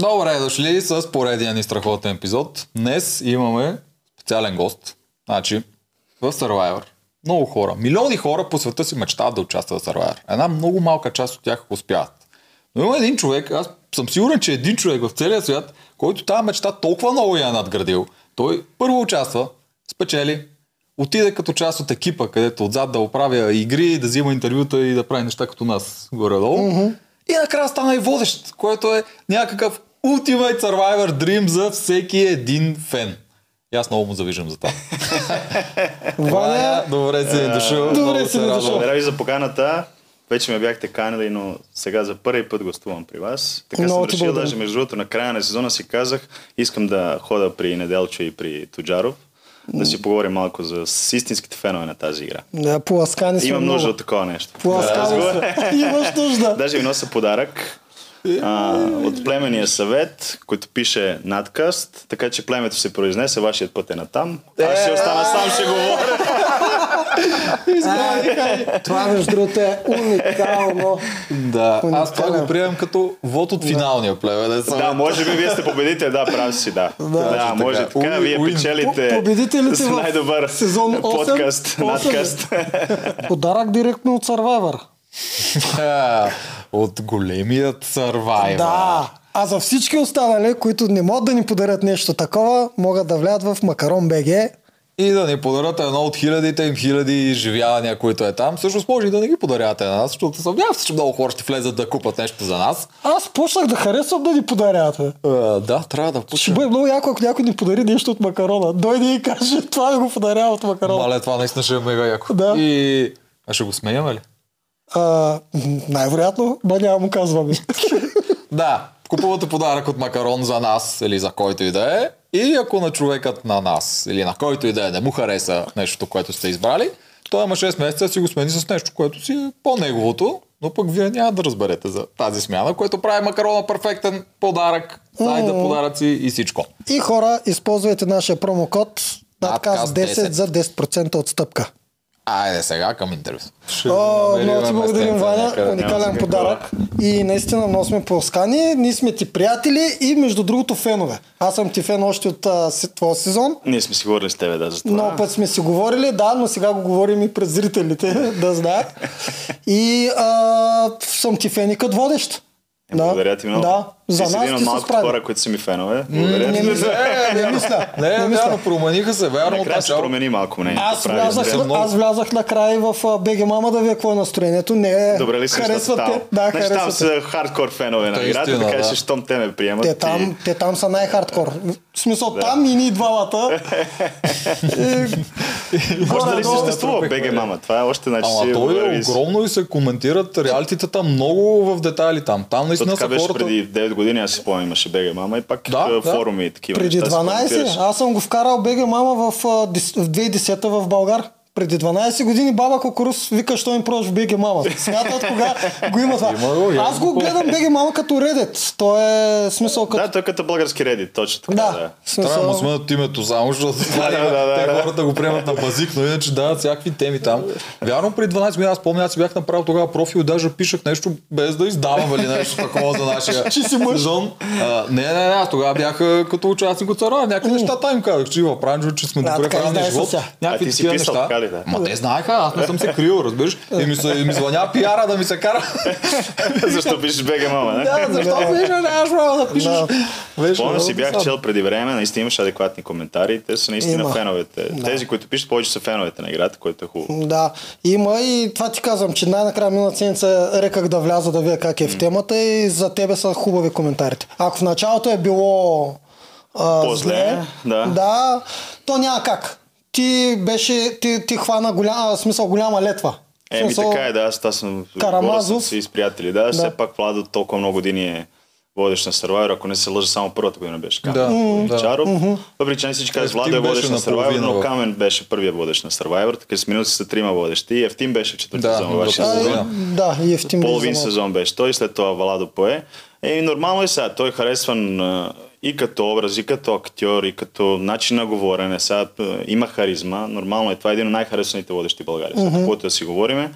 Добре, дошли с поредния ни страхотен епизод. Днес имаме специален гост. Значи, в Survivor. Много хора, милиони хора по света си мечтават да участват в Survivor. Една много малка част от тях успяват. Но има един човек, аз съм сигурен, че един човек в целия свят, който тази мечта толкова много я е надградил. Той първо участва, спечели, отиде като част от екипа, където отзад да оправя игри, да взима интервюта и да прави неща като нас горе-долу. Mm-hmm. И накрая стана и водещ, което е някакъв Ultimate Survivor Dream за всеки един фен. И аз много му завиждам за това. Ваня, добре си дошъл. Добре си дошъл. Благодаря ви за поканата. Вече ме бяхте канали, но сега за първи път гостувам при вас. Така много съм решил, даже между другото, на края на сезона си казах, искам да хода при Неделчо и при Тоджаров да си поговорим малко за с истинските фенове на тази игра. Да, поласкани Имам нужда от такова нещо. Поласкани да, Имаш нужда. Даже ви нося подарък а, от племения съвет, който пише надкаст, така че племето се произнесе, вашият път е натам. Аз ще остана сам, ще говоря. това между другото е уникално. Да, аз това го приемам като вод от финалния племе. Да, може би вие сте победите, да, прави си, да. Да, да може така, така вие печелите победителите с най-добър сезон 8, подкаст, 8. надкаст. Подарък директно от Survivor. от големият Survivor. Да, а за всички останали, които не могат да ни подарят нещо такова, могат да влядат в Макарон БГ и да ни подарят едно от хилядите им хиляди изживявания, които е там. Всъщност може и да не ги подарявате на нас, защото съмнявам се, че много хора ще влезат да купат нещо за нас. Аз почнах да харесвам да ни подарявате. Uh, да, трябва да почнем. Ще бъде много яко, ако някой ни подари нещо от макарона. Дойде и каже, това да го подарява от макарона. Мале, това наистина ще е мега яко. Да. И... А ще го смеяме ли? А, най-вероятно, ба няма му казваме. да, купувате подарък от макарон за нас или за който и да е. И ако на човекът на нас или на който и да е не му хареса нещо, което сте избрали, той има 6 месеца да си го смени с нещо, което си е по-неговото, но пък вие няма да разберете за тази смяна, което прави макарона перфектен подарък, сайда mm. подаръци и всичко. И хора, използвайте нашия промокод надказ 10, 10 за 10% отстъпка. Айде сега към интервю. О, много ти благодарим, Ваня. Уникален подарък. И наистина много сме полскани. Ние сме ти приятели и между другото фенове. Аз съм ти фен още от твоя сезон. Ние сме си говорили с тебе, да, за това. Много път сме си говорили, да, но сега го говорим и пред зрителите, да знаят. И а, съм ти фен и като водещ. Е, да. Благодаря ти много. Да. За ти нас един от малкото хора, които са ми фенове. Благодаря не, не, мисля. Не, не мисля. Не, не мисля. промениха се, вярно. Накрая се промени малко мнение. Аз влязах, аз влязах накрая в БГ Мама да ви какво е настроението. Не, Добре ли си харесвате? Да, значи там са хардкор фенове на играта, така че щом те ме приемат. Те там, те там са най-хардкор. В смисъл, там и ни двамата. Още ли съществува БГ Мама? Това е още значи Ама той е огромно и се коментират реалитетата много в детайли там. Там наистина са хората... преди 9 години, аз си спомням, имаше БГ Мама и пак да, форуми и такива Преди 12, аз съм го вкарал БГ Мама в 2010 в Българ преди 12 години баба Кокорус вика, що им прош в БГ Мама. Смятат кога го има това. Аз го гледам БГ Мама като Reddit. То е смисъл като... Да, той е като български Reddit, точно така. Да. да. Смисъл... Трябва да му сменят името само, защото да, да, да, те да, хората го приемат на базик, но иначе дават всякакви теми там. Вярно, преди 12 години аз помня, аз си бях направил тогава профил, даже пишах нещо без да издавам или нещо такова за нашия Че си мъж. сезон. не, не, не, аз тогава бях като участник от Цара. Някакви неща там им казах, че има правилно, че сме добре правилни живот. Някакви такива неща. Ма те знаеха, аз не съм се крил, разбираш. И ми, се, ми звъня пиара да ми се кара. защо пишеш БГ мама, не? Да, защо пишеш, нямаш право да пишеш. Помня си бях чел преди време, наистина имаш адекватни коментари. Те са наистина има. феновете. Да. Тези, които пишат, повече са феновете на играта, което е хубаво. Да, има и това ти казвам, че най-накрая миналата седмица реках да вляза да видя как е в темата и за тебе са хубави коментарите. Ако в началото е било а, зле, да. да, то няма как ти беше, ти, ти хвана голяма, смисъл голяма летва. Еми смисъл, така е, да, аз, аз съм Карамазов. си с приятели, да, да, все пак Владо толкова много години е водещ на Survivor, ако не се лъжа, само първата година беше Камен. Да, Чаров. Mm-hmm. Въпреки че не всички казват, Владо е водещ на Survivor, но Камен беше първият водещ на Survivor, така с минути са трима водещи. И Ефтим беше в четвърти да, сезон. Беше да, да, и Ефтим Половин сезон беше той, след това Владо пое. Е, нормално е сега, той е харесван и като образ, и като актьор, и като начин на говорене. Сега има харизма. Нормално е. Това е един от най-харесваните водещи в България. Mm-hmm. Каквото да си говориме.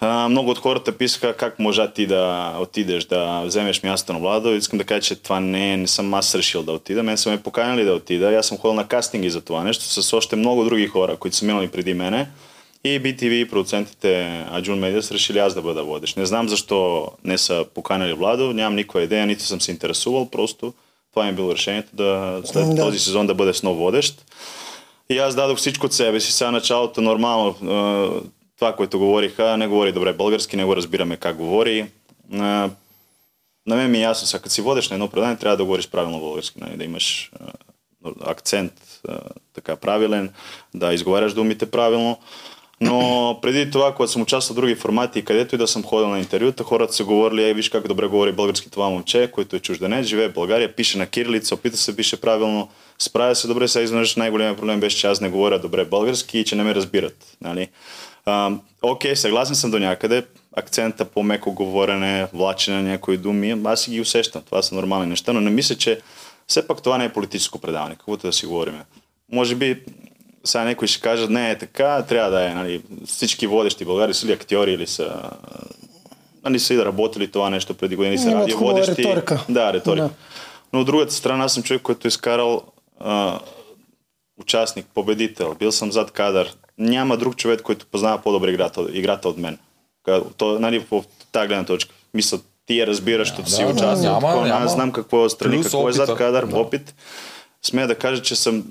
А, много от хората писаха как можа ти да отидеш, да вземеш място на Владо. Искам да кажа, че това не, не съм аз решил да отида. Мен са ме поканили да отида. Аз съм ходил на кастинги за това нещо с още много други хора, които са минали преди мене. И BTV и продуцентите Аджун Медиа са решили аз да бъда водещ. Не знам защо не са поканали Владо, нямам никаква идея, нито съм се интересувал, просто това ми е било решението да след да. този сезон да бъде водещ. И аз дадох всичко от себе си. Сега началото нормално това, което говориха, не говори добре български, не го разбираме как говори. На, на мен ми е ясно, сега като си водиш на едно предание, трябва да говориш правилно български, нали, да имаш акцент така правилен, да изговаряш думите правилно. Но преди това, когато съм участвал в други формати, където и да съм ходил на интервюта, хората са говорили, ей, виж как добре говори български това момче, който е чужденец, живее в България, пише на кирилица, опита се пише правилно, справя се добре, сега изведнъж най-големият проблем беше, че аз не говоря добре български и че не ме разбират. Нали? окей, okay, съгласен съм до някъде. Акцента по меко говорене, влачене на някои думи, аз си ги усещам. Това са нормални неща, но не мисля, че все пак това не е политическо предаване, каквото да си говорим. Може би сега някой ще каже, не е така, трябва да е. Нали, всички водещи в България са ли актьори или са нали, са и да работили това нещо преди години, са радио водещи. Риторика. Да, риторика. Да. Но от другата страна аз съм човек, който е изкарал а, участник, победител, бил съм зад кадър. Няма друг човек, който познава по-добре играта, играта от мен. То, нали, по тази гледна точка. Мисля, ти я разбираш, защото да, си участник. Няма, няма. Аз знам какво е страни, Плюс какво опита. е зад кадър, да. опит. Смея да кажа, че съм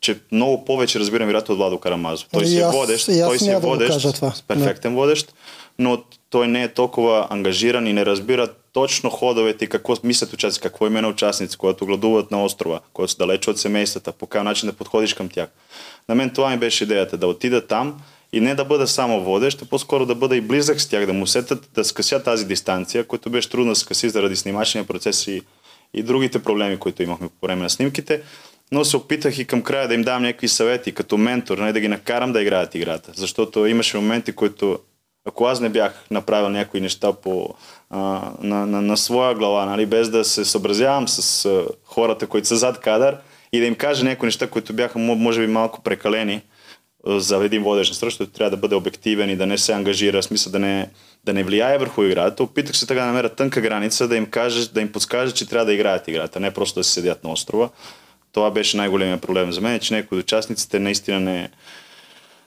че много повече разбирам играта от Владо Карамазов. Той си е водещ, той си е водещ, да перфектен не. водещ, но той не е толкова ангажиран и не разбира точно ходовете и какво мислят участници, какво име на участници, когато гладуват на острова, които са далече от семействата, по какъв начин да подходиш към тях. На мен това ми беше идеята, да отида там и не да бъда само водещ, а по-скоро да бъда и близък с тях, да му сетят да скъся тази дистанция, която беше трудно да скъси заради снимачния процес и, и другите проблеми, които имахме по време на снимките. Но се опитах и към края да им дам някакви съвети като ментор, не да ги накарам да играят играта. Защото имаше моменти, които ако аз не бях направил някои неща по, а, на, на, на своя глава, нали, без да се съобразявам с а, хората, които са зад кадър и да им кажа някои неща, които бяха може би малко прекалени а, за един водещ на защото трябва да бъде обективен и да не се ангажира, смисъл да не, да не влияе върху играта. Опитах се така да намеря тънка граница, да им кажа, да им подскажа, че трябва да играят играта, не просто да се седят на острова. Това беше най-големия проблем за мен, че някои от участниците наистина не,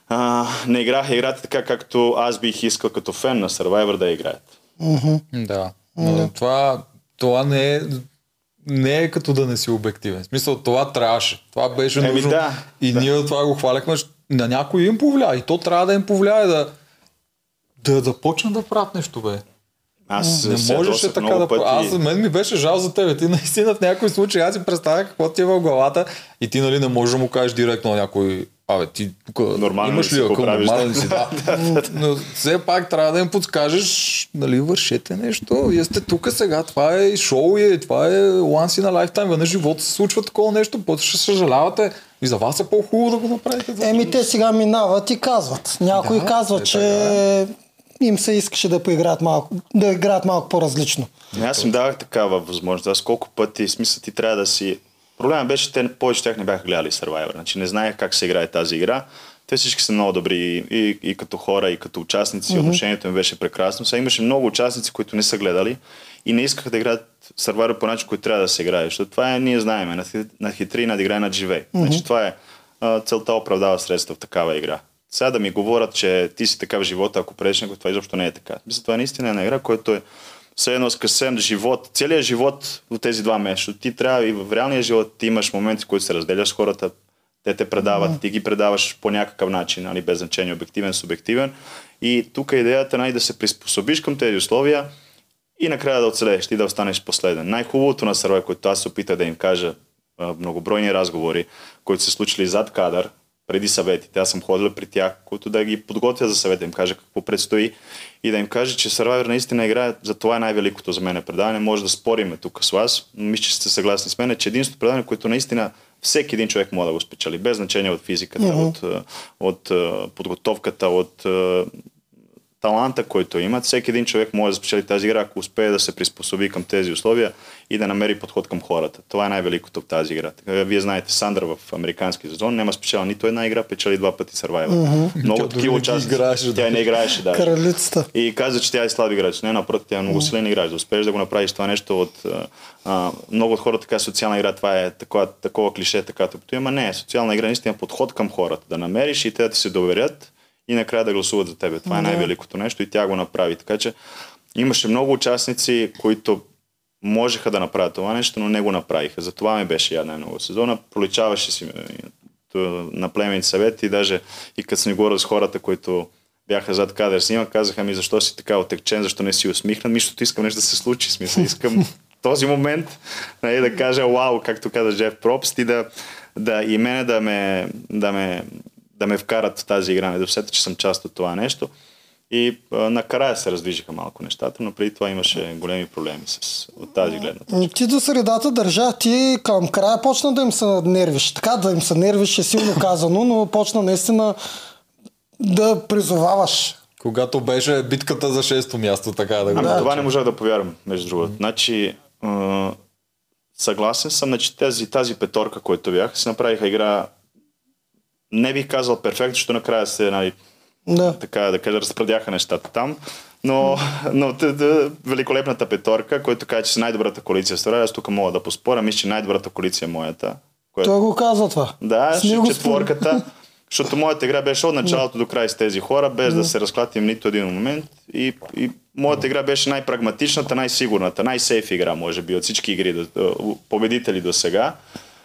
а, не играха играта така, както аз бих искал като фен на Survivor да играят. Mm-hmm. Да, но mm-hmm. това, това не е не е като да не си обективен. В смисъл, това трябваше. Това беше Еми, нужно. Да, и да. ние това го хваляхме. На някой им повлия. И то трябва да им повлияе да, да, да почнат да правят нещо, бе. Аз не можеше така да. Пъти... Аз за мен ми беше жал за тебе. Ти наистина в някой случай аз си представя какво ти е в главата и ти нали не можеш да му кажеш директно на някой Абе, ти тук нормално имаш ли акъл? Нормално си, да. Но все пак трябва да им подскажеш, нали, вършете нещо. Вие сте тук сега, това е шоу и това е once in a lifetime. Веднъж живота се случва такова нещо, после ще съжалявате. И за вас е по-хубаво да го направите. Еми, те сега минават и казват. Някой да, казва, е, че така им се искаше да поиграят малко, да играят малко по-различно. Аз им давах такава възможност. Аз колко пъти, смисъл ти трябва да си... Проблема беше, те повече тях не бяха гледали Survivor. Значи не знаех как се играе тази игра. Те всички са много добри и, и, и като хора, и като участници. Mm-hmm. Отношението им беше прекрасно. Сега имаше много участници, които не са гледали и не искаха да играят Survivor по начин, който трябва да се играе. Защото това е, ние знаеме, на хитри, надиграй, надживей. Mm-hmm. Значи това е целта оправдава средства в такава игра сега да ми говорят, че ти си така в живота, ако предеш него, това изобщо не е така. Мисля, това е наистина една игра, която е все едно скъсен живот, целият живот от тези два месеца. Ти трябва и в реалния живот ти имаш моменти, в които се разделяш с хората, те те предават, mm-hmm. ти ги предаваш по някакъв начин, нали, без значение, обективен, субективен. И тук идеята е нали, да се приспособиш към тези условия и накрая да оцелееш и да останеш последен. Най-хубавото на Сървай, което аз се опитах да им кажа, многобройни разговори, които се случили зад кадър, преди съветите. Аз съм ходил при тях, които да ги подготвя за съвет, да им кажа какво предстои и да им кажа, че Survivor наистина играе, за това е най-великото за мен е предаване. Може да спориме тук с вас, но мисля, че сте съгласни с мен, че единството предаване, което наистина всеки един човек може да го спечели, без значение от физиката, mm-hmm. от, от, от подготовката, от таланта, който имат. Всеки един човек може да спечели тази игра, ако успее да се приспособи към тези условия и да намери подход към хората. Това е най-великото в тази игра. Вие знаете, Сандър в американски сезон няма спечела нито една игра, печели два пъти Survivor. Uh-huh. Много такива участници. Тя не играеше да. Кралицата. И каза, че тя е слаб играч. Не, напротив, тя е много силен играч. Да успееш да го направиш това нещо от а, много от хората така социална игра, това е такова, такова клише, така тъпто. Ама не, социална игра е наистина подход към хората. Да намериш и те да ти се доверят и накрая да гласуват за тебе. Това е най-великото нещо и тя го направи. Така че имаше много участници, които можеха да направят това нещо, но не го направиха. Затова ми беше я най-много сезона. Проличаваше си е, на племен съвет и даже и като съм говорил с хората, които бяха зад кадър снима, казаха ми защо си така отекчен, защо не си усмихнат, ми, защото искам нещо да се случи. Смисъл, искам този момент нали, да кажа вау, както каза Джеф Пропст и да, да и мене да ме, да ме да ме вкарат в тази игра, не да усетя, че съм част от това нещо. И а, накрая се раздвижиха малко нещата, но преди това имаше големи проблеми с, от тази гледна точка. Ти до средата държа, ти към края почна да им се нервиш. Така да им се нервиш е силно казано, но почна наистина да призоваваш. Когато беше битката за шесто място, така да го ами, Това не можах да повярвам, между другото. Значи, а, съгласен съм, че тази, тази петорка, която бях, се направиха игра не бих казал перфект, защото накрая се нали, да. така да кажа, разпредяха нещата там. Но, но т- т- великолепната петорка, който каза, че си най-добрата коалиция в Австралия, аз тук мога да поспоря, мисля, че най-добрата коалиция е моята. Което... Той го казва това. Да, четворката. Защото моята игра беше от началото до край с тези хора, без да се разклатим нито един момент. И, и моята игра беше най-прагматичната, най-сигурната, най-сейф игра, може би, от всички игри, победители до сега.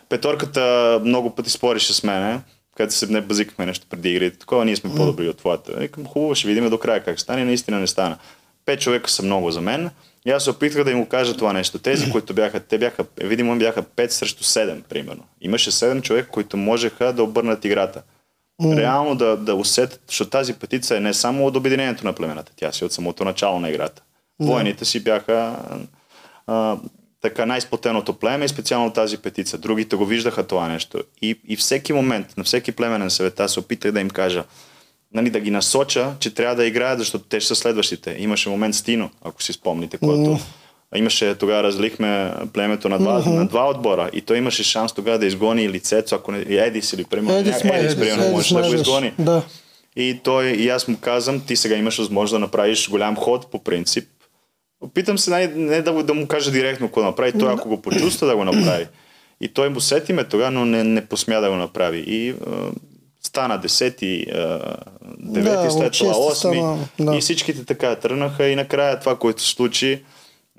Петорката много пъти спореше с мене където се базикахме нещо преди игрите. Такова ние сме по-добри от твоята. Викам, хубаво, ще видим до края как стане. Наистина не стана. Пет човека са много за мен. И аз се опитвах да им го кажа това нещо. Тези, които бяха, те бяха, видимо бяха 5 срещу 7, примерно. Имаше 7 човека, които можеха да обърнат играта. Mm. Реално да, да усетят, защото тази петиция е не само от обединението на племената, тя си от самото начало на играта. Войните си бяха а, така най-сплотеното племе и специално тази петица. Другите го виждаха това нещо. И, и всеки момент, на всеки племенен съвет, аз се опитах да им кажа, нали, да ги насоча, че трябва да играят, защото те ще са следващите. Имаше момент с Тино, ако си спомните, който mm. имаше, тогава разлихме племето на два, mm-hmm. на два отбора и той имаше шанс тогава да изгони лицето, ако не, Едис или примерно, Едис, Едис, Едис, примерно, може да го изгони. Да. И той, и аз му казвам, ти сега имаш възможност да направиш голям ход по принцип, Опитам се не, не да, да му кажа директно какво направи, той ако го почувства да го направи. И той му сети ме тогава, но не, не посмя да го направи. И а, стана 10 девети, да, след това 8 да. и всичките така тръгнаха и накрая това, което се случи,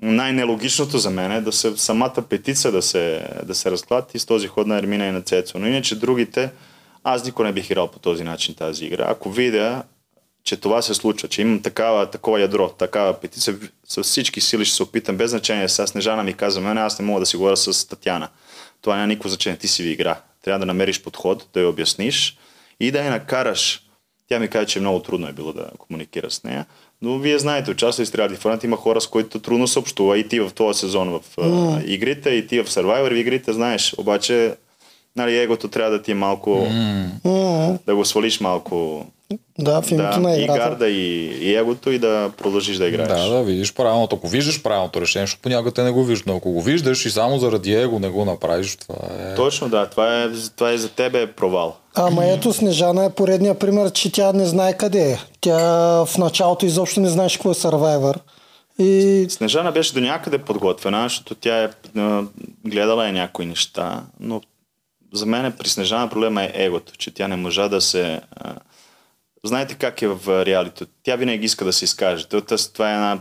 най-нелогичното за мен е да се, самата петица да се, да се разклати с този ход на Ермина и на Цецо. Но иначе другите, аз никога не бих играл по този начин тази игра. Ако видя че това се случва, че имам такава, такова ядро, такава петиция, с всички сили ще се опитам, без значение. Сега Снежана ми каза, мен аз не мога да си говоря с Татяна. Това няма никакво значение, ти си ви игра. Трябва да намериш подход, да я обясниш и да я накараш. Тя ми каза, че много трудно е било да комуникира с нея. Но вие знаете, участвали в Триади Фронт, има хора, с които трудно се общува. И ти в този сезон в mm. игрите, и ти в Survivor в игрите, знаеш. Обаче, нали, егото трябва да ти е малко... Mm. Да го свалиш малко да, в името да, на играта. И гарда, и, и егото, и да продължиш да играеш. Да, да, видиш правилното. Ако виждаш правилното решение, защото понякога те не го виждаш, но ако го виждаш и само заради его не го направиш, това е... Точно, да. Това е, това е за тебе провал. Ама ето Снежана е поредния пример, че тя не знае къде е. Тя в началото изобщо не знаеш какво е Survivor. И... Снежана беше до някъде подготвена, защото тя е гледала е някои неща, но за мен при Снежана проблема е егото, че тя не можа да се Знаете как е в реалито. Тя винаги иска да се изкаже. Това е една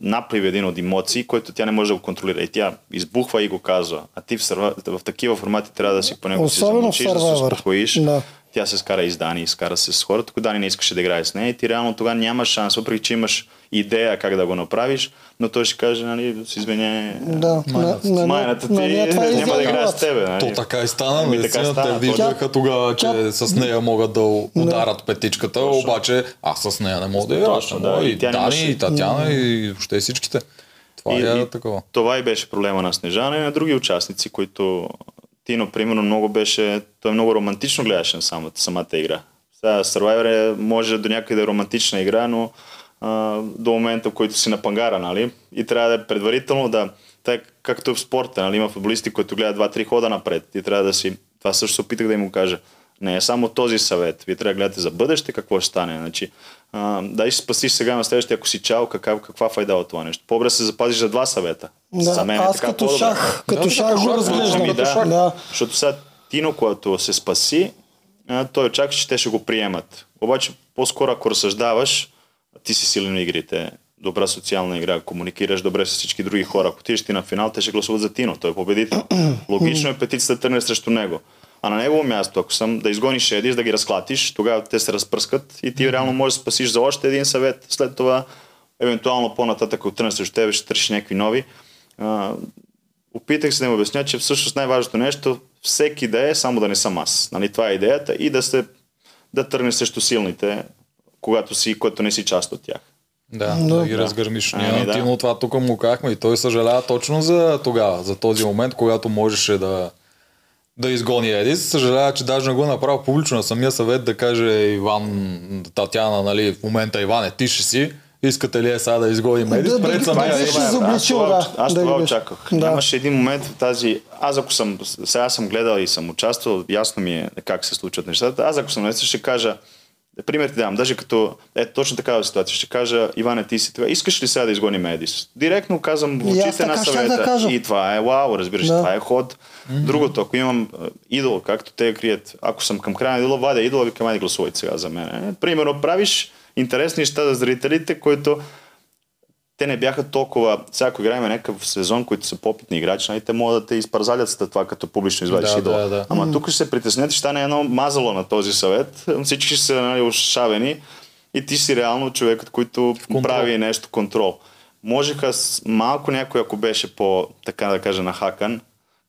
наплив един от емоции, който тя не може да го контролира. И тя избухва и го казва. А ти в, в такива формати трябва да си по него си замълчиш, да се успокоиш. Да тя се скара и с Дани, изкара се с хората, когато Дани не искаше да играе с нея и ти реално тогава няма шанс, въпреки че имаш идея как да го направиш, но той ще каже, нали, с извиня, да, майната, на, майната ти на, на, няма да играе с тебе. Нали? То така и стана, ами, така стана. Те виждаха тогава, че тя... с нея могат да ударат да. петичката, Точно. обаче аз с нея не мога да играя. Да, и, и Дани, имаше... и Татяна, и въобще всичките. Това и, е такова. Това и беше проблема на Снежана и на други участници, които Тино, примерно, много беше, той много романтично гледаше на самата, самата игра. Сега Survivor е, може до някъде романтична игра, но а, до момента, в който си на пангара, нали? И трябва да е предварително да, тъй, както е в спорта, нали? Има футболисти, които гледат 2-3 хода напред. И трябва да си, това също се опитах да им кажа. Не е само този съвет. Вие трябва да гледате за бъдеще какво ще стане. Значи, а, дай си спасиш сега на следващия, ако си чал, каква, каква файда от това нещо. По-добре се запазиш за два съвета. Да, за мен аз е така като по-добре. шах, като Да, шах го шах, разглеждам. Да, да. Защото сега Тино, когато се спаси, той очаква, че те ще го приемат. Обаче, по-скоро, ако разсъждаваш, ти си силен в игрите, добра социална игра, комуникираш добре с всички други хора. Ако отидеш ти на финал, те ще гласуват за Тино. Той е победител. Логично е петицията да тръгне срещу него. А на негово място, ако съм да изгониш Едис, да ги разклатиш, тогава те се разпръскат и ти реално можеш да спасиш за още един съвет. След това, евентуално по-нататък, ако тръгне срещу тебе, ще търсиш някакви нови. А, опитах се да им обясня, че всъщност най-важното нещо всеки да е, само да не съм аз. Нали, това е идеята и да се да тръгне срещу силните, когато си, когато не си част от тях. Да, Да. да ги разгърмиш. Ние Ами, да. Това тук му казахме и той съжалява точно за тогава, за този момент, когато можеше да, да изгони Едис. Съжалява, че даже не го е направил публично на самия съвет да каже Иван, Татяна, нали, в момента Иване, ти ще си, искате ли е сега да изгоним Едис? Да, да Пред ги- самия да Аз изобличил, това, да, аз да това беше. очаквах. Да. Нямаше един момент в тази... Аз ако съм... Сега съм гледал и съм участвал, ясно ми е как се случват нещата. Аз ако съм наистина ще кажа... Пример ти давам, даже като е точно такава ситуация, ще кажа, Иване, ти си това, искаш ли сега да изгоним Едис? Директно казвам в очите на да съвета. кажа. и това е вау, разбираш, Да. това е ход. Другото, ако имам а, идол, както те крият, ако съм към края на идола, вадя идола, викам, айде гласувайте сега за мен. Е, примерно, правиш интересни неща за зрителите, които те не бяха толкова... Сега ако играем някакъв сезон, които са по-опитни играчи, нали, те могат да те изпързалят с това, като публично извадиш Да, идола. да, да. Ама тук ще се притеснете, ще стане едно мазало на този съвет. Всички ще са нали, ушавени и ти си реално човекът, който прави нещо контрол. Можеха с малко някой, ако беше по, така да кажа, нахакан,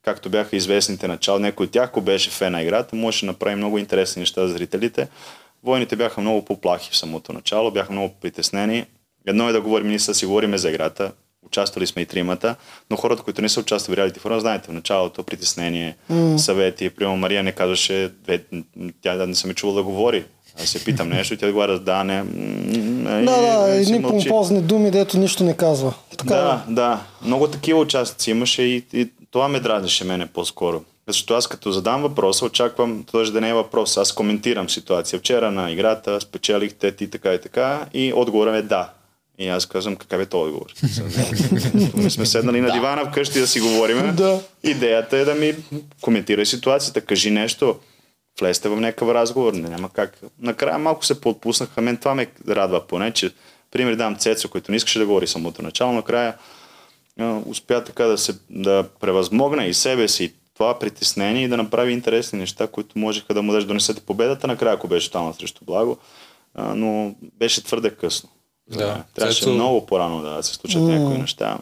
както бяха известните начало, някой от тях, ако беше фен на играта, можеше да направи много интересни неща за зрителите. Войните бяха много по-плахи в самото начало, бяха много притеснени. Едно е да говорим, ние си говорим за играта, участвали сме и тримата, но хората, които не са участвали в реалити фора, знаете, в началото притеснение, mm. съвети. Примерно Мария не казваше, тя да не съм чувала да говори. Аз се питам нещо и тя отговаря, да, не. Да, да, и си едни помпозни думи, дето нищо не казва. Така Да, е. да. Много такива участници имаше и, и това ме дразнеше мене по-скоро. Защото аз като задам въпроса, очаквам, този да не е въпрос. Аз коментирам ситуация. Вчера на играта спечелихте ти така и така и отговорът е да. И аз казвам, какъв е този отговор? Ние сме седнали на дивана вкъщи да си говорим. Да. Идеята е да ми коментирай ситуацията, кажи нещо, влезте в някакъв разговор, не, няма как. Накрая малко се подпуснаха, мен това ме радва поне, че пример дам Цецо, който не искаше да говори самото начало, накрая успя така да, се, да превъзмогне и себе си, и това притеснение и да направи интересни неща, които можеха да му даже донесат и победата накрая, ако беше там срещу благо, но беше твърде късно. Да. Трябваше Цецо- много по-рано да се случат някои неща.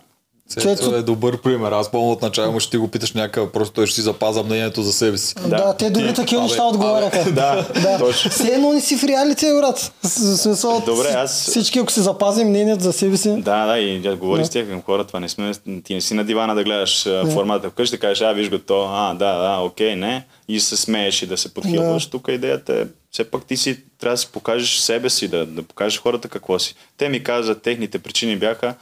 Цецо Цецо- е добър пример. Аз помня от начало, му ще ти го питаш някакъв, просто той ще си запаза мнението за себе си. Да, да, те дори Ти- такива абе, неща отговаряха. Да, Да. точно. Все едно не си в реалите, брат. Смисъл, Добре, аз- Всички, ако си запазим мнението за себе си. Да, да, и да говори Да. с тях към хора, това не сме, ти не си на дивана да гледаш а, формата вкъщи, да кажеш, а, виж го то, а, да, да, окей, не, и се смееш и да се подхилваш. Да. Тук идеята е, все пак ти си, трябва да си покажеш себе си, да, да покажеш хората какво си. Те ми казват, техните причини бяха,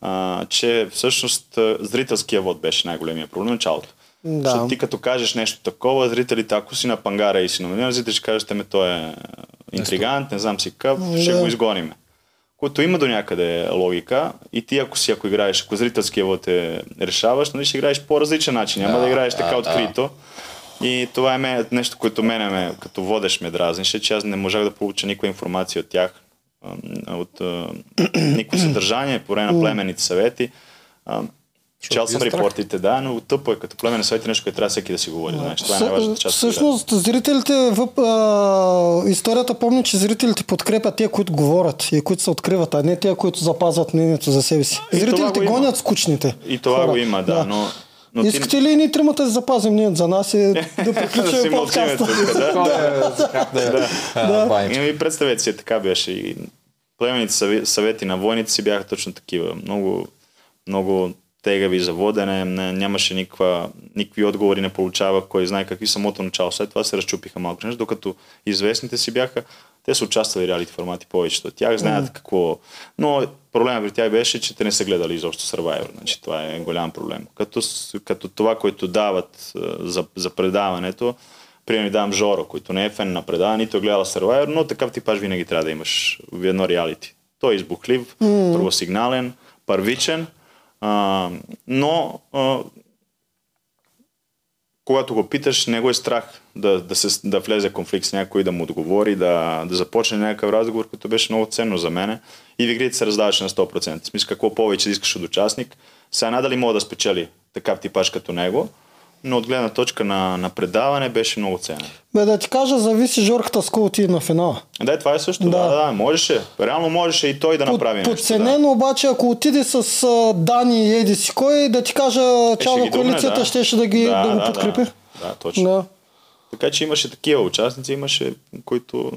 а, че всъщност зрителския вод беше най-големия проблем в началото. Да. Защото ти като кажеш нещо такова, зрителите, ако си на пангара и си номиниран, зрителите ще кажат, ме той е интригант, не знам си какъв, ще Да. го изгониме което има до някъде логика и ти ако си, ако играеш, ако зрителския вод е решаваш, нали ще играеш по различен начин, няма да, Да, играеш така да, открито. И това е нещо, което мене ме, като водещ ме дразнише, че аз не можах да получа никаква информация от тях, от никакво съдържание по време на племенните съвети. Чел е съм страх. репортите, да, но тъпо е като племенен съвет е нещо, което трябва всеки да си говори. Знаеш, това е най-важната част. Всъщност, зрителите, въп, а, историята помни, че зрителите подкрепят те, които говорят и които се откриват, а не те, които запазват мнението за себе си. И Зрителите го гонят скучните. И това хора. го има, да, но... но ти- Искате ли и ние тримата да запазим мнението за нас и да да си приключим подкаста? да, да. да. Да. да. Ами представете си, така беше. И племените съве- съвети на войните си бяха точно такива. Много, много тегави за водене, не, нямаше никаква, никакви отговори, не получава, кой знае какви самото начало. След това се разчупиха малко нещо, докато известните си бяха, те са участвали в реалити формати повечето от тях, знаят mm. какво. Но проблема при тях беше, че те не са гледали изобщо Survivor. Значи, това е голям проблем. Като, като това, което дават за, за предаването, примерно давам Жоро, който не е фен на предаване, нито е гледал Survivor, но такъв типаж винаги трябва да имаш в едно реалити. Той е избухлив, mm. първосигнален, първичен, а, но а, когато го питаш, него е страх да, да, се, да влезе конфликт с някой, да му отговори, да, да започне някакъв разговор, който беше много ценно за мене. И в игрите се раздаваше на 100%. Смисъл, какво повече искаш от участник. Сега надали мога да спечели такъв типаж като него, но от гледна точка на, на предаване беше много ценен. Бе, да ти кажа, зависи Жорката с кой на финала. Да, това е също. Да, да, да можеше. Реално можеше и той да Под, направи нещо. Подценено, да. обаче, ако отиде с uh, Дани и Еди си кой, да ти кажа, чао на коалицията, да. щеше да, ги, да, да го да, подкрепи. Да, да точно. Да. Така че имаше такива участници, имаше, които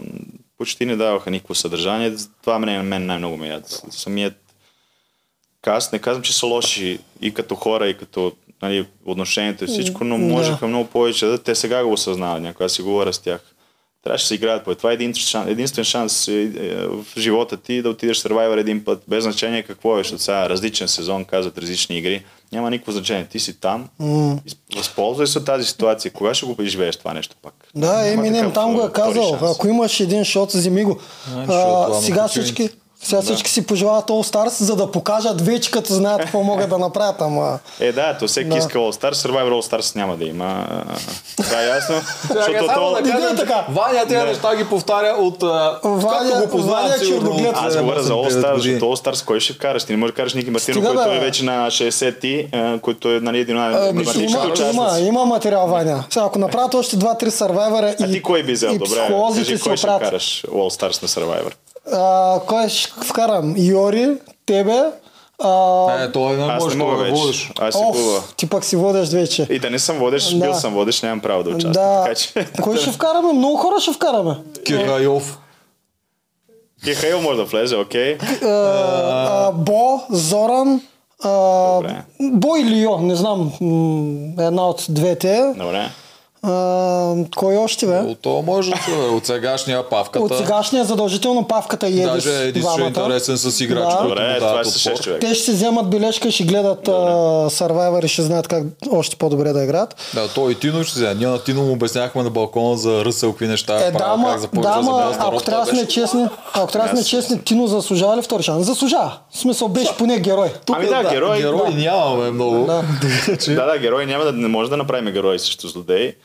почти не даваха никакво съдържание. Това мен, мен най-много ме яд. Самият каст, не казвам, че са лоши и като хора, и като нали, отношението и всичко, но можеха да. много повече да. Те сега го осъзнават, някой аз си говоря с тях. Трябваше да се играят по това е един шанс, единствен шанс е, е, в живота ти да отидеш в Survivor един път, без значение какво е, защото сега различен сезон, казват различни игри. Няма никакво значение. Ти си там, mm. възползвай се от тази ситуация. Кога ще го изживееш това нещо пак? Да, Еминем там го е казал. Ако имаш един шот, вземи го. А, сега всички, сега да. всички си пожелават All Stars, за да покажат вече като знаят какво могат да направят, ама... Е, да, то всеки да. иска All Stars, Survivor All Stars няма да има. Това е ясно. защото то... Да кажем, така. Ваня тези неща ги повтаря от... Ваня, както го познавам, сигурно. Аз говоря за All Stars, защото All Stars кой ще караш? Ти не можеш да караш Ники Мартинов, който е вече на 60 ти, който е нали, един от има, има материал, Ваня. Сега, ако направят още 2-3 Survivor и, а ти кой би взел? Добре, кажи, кой ще караш All Stars на Survivor? А, кой ще вкарам? Йори, тебе, а... Е, той не може да го водиш. Аз си Оф, ти пък си водеш вече. И да не съм водеш, да. бил съм водеш, нямам право да участвам. Да. Така, че... Кой ще вкараме? Много хора ще вкараме. Кирайов. Кирайов може да влезе, окей. Okay. Бо, Зоран, а, Бо или Йо, не знам, една от двете. Добре. А, кой още бе? От то може да се, от сегашния павката. От сегашния задължително павката и Едис. Даже Едис ще е интересен с играч, да. Добре, това е с 6 човек. Те ще си вземат бележка, ще гледат uh, Survivor и ще знаят как още по-добре да играят. Да, той и Тино ще вземе. Ние на Тино му обясняхме на балкона за Ръсъл, какви неща е, да, ма, как да, ма, ако трябва да сме честни, ако трябва да сме честни, Тино заслужава ли втори шанс? Заслужава. В смисъл беше поне герой. Тук, ами да, герой. Герой нямаме много. Да, да, герой няма да не може да направим герой срещу злодей.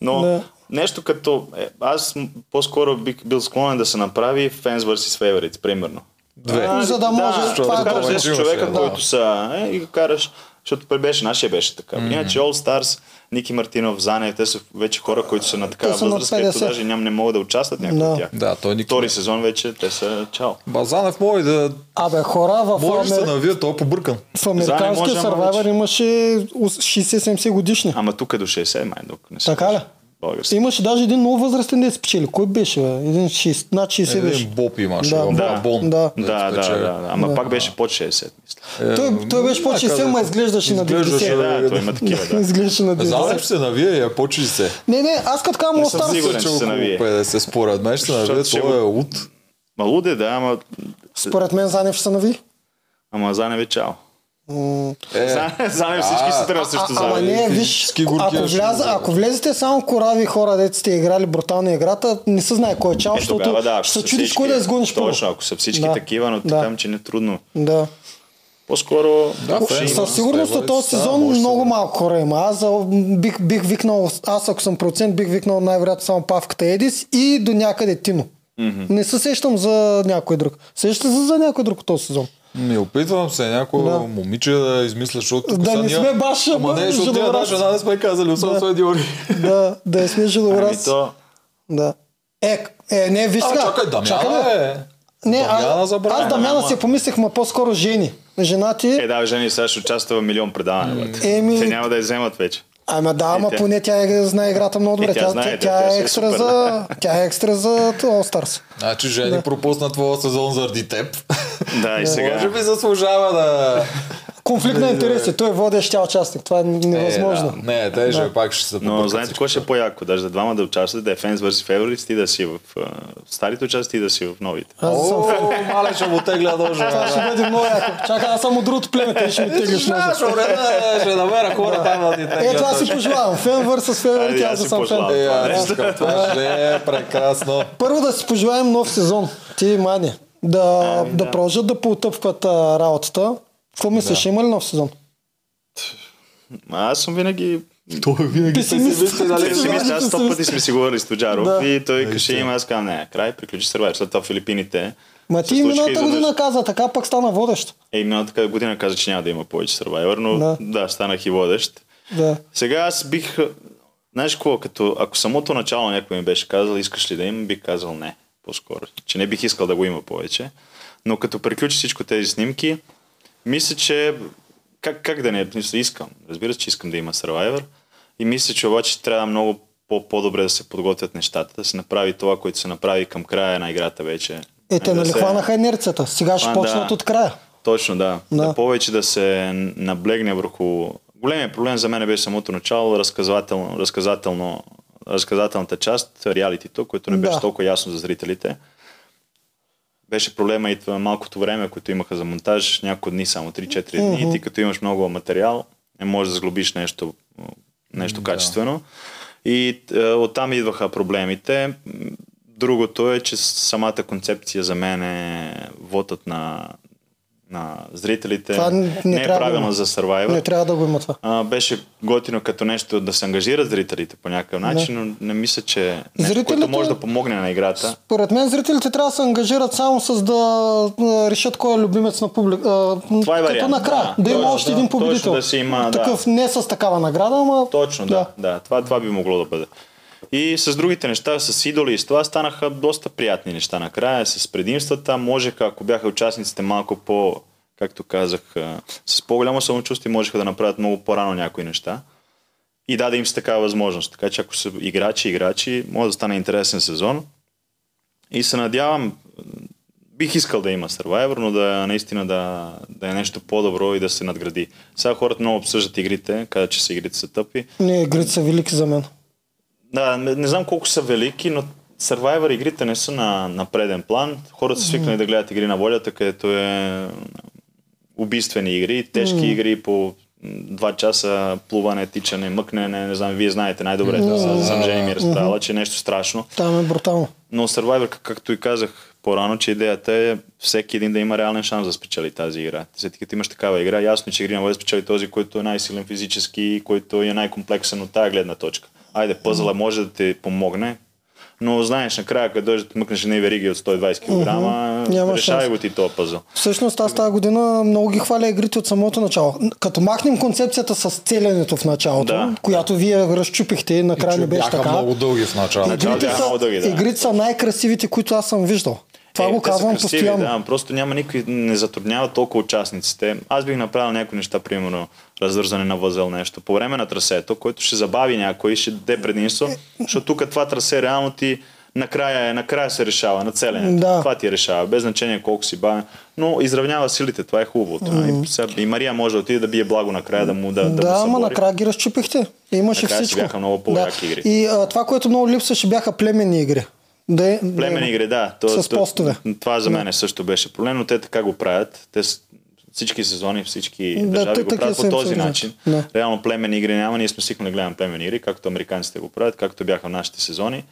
Но да. нещо като... Е, аз по-скоро бих бил склонен да се направи Fans vs. Favorites, примерно. Две. А, за да може... Да, това да караш 10 човека, да. които са... Е, и го караш... Защото беше, нашия беше така. Mm-hmm. Иначе All Stars, Ники Мартинов, Зане, те са вече хора, които са на такава възраст, където даже ням не могат да участват някои да. от тях. Да, той никой... Втори сезон вече, те са чао. Базанев може да... Абе, хора в... Може да се навия, той е побъркан. В американския сървайвер имаше 60-70 годишни. Ама тук е до 60, май. Не така ли? Български. Имаше даже един много възрастен да спечели. Кой беше? Бе? Един 6, над 60 един беше. Боб имаше. Да, да, Бон. Да, да, да, да, да. Ама да. пак беше под 60, мисля. Е, той, той беше под 60, ма изглеждаше на 90. Да, той има такива. Да. изглеждаше на 90. Знам, че се навие и е под 60. Не, не, аз като казвам остар сигурен, че се навие. 50 според мен ще се навие, той е луд. Ма луд е, да, ама... Според мен Занев ще се нави. Ама Занев е чао. Е, Зане всички се тръгват също за. Ама не, виж, ако, вляза, ако влезете само корави хора, дете сте играли брутална играта, не се знае кой е чал, е, защото да, ще се чудиш кой да изгониш първо. Точно, ако са всички да. такива, но да. така че не е трудно. Да. По-скоро. Да, със сигурност от този сезон да, много малко хора има. Аз бих, бих викнал, аз ако съм процент, бих викнал най-вероятно само Павката Едис и до някъде Тино. Mm-hmm. Не се сещам за някой друг. Сещам се за някой друг от този сезон. Не опитвам се някой да. момиче да измисля, защото да не сме баш, ама не, защото наша една не сме казали, особено да. Диори. Да, да не сме жилораз. Ами то... Да. Е, е, не, виж сега. Чакай, Дамяна чакай, е. Не, Дамяна а, забравя. аз Дамяна си помислих, ма по-скоро жени. Жена ти... Е, да, жени сега ще участва в милион предавания. Еми... Те няма да я вземат вече. Ама да, ама поне тя е, знае играта много добре. Тя, тя, тя, е екстра за, тя е екстра за All Stars. Значи Жени да. пропусна твоя сезон заради теб. Да, и сега. Може би заслужава да конфликт на интереси. Той е водещия участник. Това е невъзможно. Е, да. Не, те да. пак ще се Но знаете какво ще е по-яко? Даже за двама да участват, да е Fans vs. Favorites, ти да си в uh, старите участия, ти да си в новите. Аз съм мале ще му тегля дължа. Това ще бъде много яко. Чакай, аз съм от другото племе, те ще ми теглиш ножа. Ще намеря хора там да ти тегля. Е, това си пожелавам. Фен vs. Favorites, аз да съм фен. Е, това ще е прекрасно. Първо да си пожелаем нов сезон. Ти, Мани. Да, да продължат да поутъпват работата. Какво мислиш, има ли нов сезон? Аз съм винаги той винаги Песимист. нали? Песимист, аз сто пъти сме си говорили с Тоджаров Да. и той каше има, аз казвам, не, край, приключи Survivor. След това Филипините. Ма ти миналата изведнъж. година каза, така пък стана водещ. Е, миналата година каза, че няма да има повече Survivor, но Да. да, да станах и водещ. Да. Сега аз бих... Знаеш какво, като ако самото начало някой ми беше казал, искаш ли да има, бих казал не, по-скоро. Че не бих искал да го има повече. Но като приключи всичко тези снимки, мисля, че как, как да не искам. Разбира се, че искам да има Survivor. И мисля, че обаче трябва много по- по-добре да се подготвят нещата, да се направи това, което се направи към края на играта вече. Е, те да нали се- хванаха инерцията. Сега ще А, почнат да. от края. Точно, да. Да. да. повече да се наблегне върху... Големият проблем за мен беше самото начало, разказателно, разказателно, разказателната част, реалитито, което не беше Да. толкова ясно за зрителите. Беше проблема и това малкото време, което имаха за монтаж, няколко дни, само 3-4 дни. И ти като имаш много материал, не можеш да сглобиш нещо, нещо качествено. И е, оттам идваха проблемите. Другото е, че самата концепция за мен е вотът на, на зрителите. Това не- не не е да има. за Survivor. Не трябва да го има това. А, беше готино като нещо да се ангажират зрителите по някакъв начин, но не мисля, че нещо, Зрителите- което може да помогне на играта. Според мен зрителите трябва да се ангажират само с да решат кой е любимец на публика. Това е Като вариант, накрая. да. Да, има Точно, още да. един Точно победител. да си има, да. Такъв не с такава награда, ама... Точно, да. да. Това, това би могло да бъде. И с другите неща, с идоли и с това станаха доста приятни неща накрая, с предимствата. Можеха, ако бяха участниците малко по, както казах, с по-голямо самочувствие, можеха да направят много по-рано някои неща. И даде им се такава възможност. Така че ако са играчи, играчи, може да стане интересен сезон. И се надявам, бих искал да има Survivor, но да наистина да, да е нещо по-добро и да се надгради. Сега хората много обсъждат игрите, казват, че са игрите са тъпи. Не, игрите са велики за мен. Да, не, не знам колко са велики, но Survivor игрите не са на, на преден план. Хората са свикнали да гледат игри на волята, където е убийствени игри, тежки игри по два часа плуване, тичане, мъкнене, не знам, вие знаете най-добре, mm сам жени ми е разправила, че е нещо страшно. Там е брутално. Но Survivor, как- както и казах по-рано, че идеята е всеки един да има реален шанс да спечели тази игра. След като имаш такава игра, ясно е, че игри на да спечели този, който е най-силен физически, който е най-комплексен от тази гледна точка. Айде, пъзъла може да ти помогне, но знаеш, накрая, като дойдеш мъкнеш едни вериги от 120 кг, Няма решавай го ти този пъзъл. Всъщност аз тази година много ги хваля игрите от самото начало. Като махнем концепцията с целенето в началото, Да. която вие разчупихте и накрая не беше бяха така. много дълги в началото. Начало Игрите са, много дълги, да. игрите са най-красивите, които аз съм виждал. Това Е, го казвам красиви, постоянно. Да, просто няма никой, не затруднява толкова участниците. Аз бих направил някои неща, примерно развързане на възел нещо по време на трасето, който ще забави някой, ще даде предимство, защото тук това трасе реално ти накрая, накрая се решава на целенето. Да. Това ти решава, без значение колко си бавен. Но изравнява силите, това е хубавото. Mm. И, сега, и Мария може да отиде да бие благо накрая, да му да, да, Да, му ама накрая ги разчупихте. Имаше Накрая си всичко. бяха много по-яки игри. И а, това, което много липсваше, бяха племенни игри. Да, е- да Племени игри, да. То, С постове. Това за мен също беше проблем, но те така го правят. Те всички сезони, всички Да, държави го правят по този начин. Да. Реално племени игри няма, ние сме свикнали да гледаме племени игри, както американците го правят, както бяха в нашите сезони.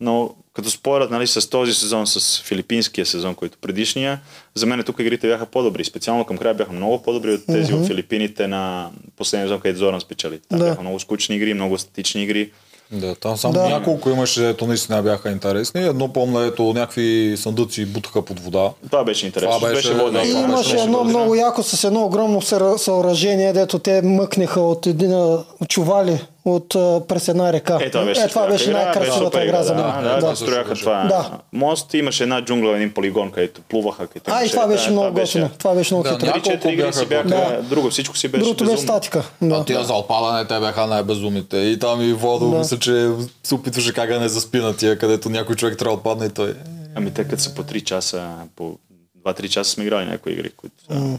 Но като спорят нали, с този сезон, с филипинския сезон, който предишния, за мен тук игрите бяха по-добри. Специално към края бяха много по-добри от тези от Филипините на последния сезон, където Зоран спечели. Там Да. бяха много скучни игри, много статични игри. Да, там само Да. няколко имаше, ето наистина бяха интересни. Едно помня, ето някакви съндъци бутаха под вода. Това беше интересно. Това беше- водна да, И имаше беше едно година. много яко с едно огромно съоръжение, дето те мъкнеха от един чували от, а, през една река. Е, това беше, е, това беше игра, най-красивата игра за мен. Да, да, Да. да, строяха това. Да. Мост имаше една джунгла, един полигон, където плуваха. Където А, и имаше- това беше да, много готино. Това беше много Да, хитро. няколко Три-четири игри си бяха Да. друго, всичко си беше Другото беше статика. А Да. тия за отпадане, те бяха най-безумните. И там и Водо, Да. мисля, че се опитваше как да не заспи на тия, където някой човек трябва да отпадне и той. Ами те като са по 3 часа, по 2-3 часа сме играли някои игри, които са...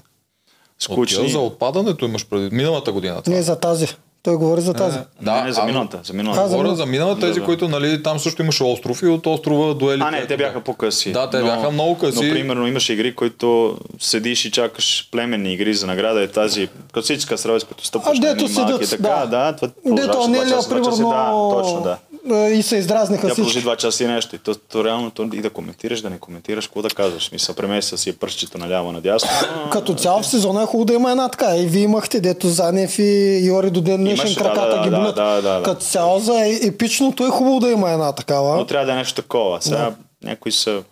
скучни. за отпадането имаш преди миналата година. Това. Не, за тази. Той говори за тази. Е, да, не, за миналата. За миналата. А, говоря за миналата, тези, да, които, нали, там също имаше остров и от острова дуели. А, не, те бяха по-къси. Да, те но, бяха много къси. Но, примерно, имаше игри, които седиш и чакаш племенни игри за награда. Е тази класическа сравес, като стъпваш а, дето седят, и така, да. да това дето не е примерно... Да, точно, да и се издразниха Тя продължи два часа и нещо. И то, то реално то, и да коментираш, да не коментираш, какво да казваш. Мисля, премеса си е пръщето наляво надясно. Като цял в сезона е хубаво да има една така. И вие имахте дето Занев и Йори до ден днешен краката да, ги да, Да, да, да, Като цяло за епичното е хубаво да има една такава. Но трябва да е нещо такова. Сега да. някои са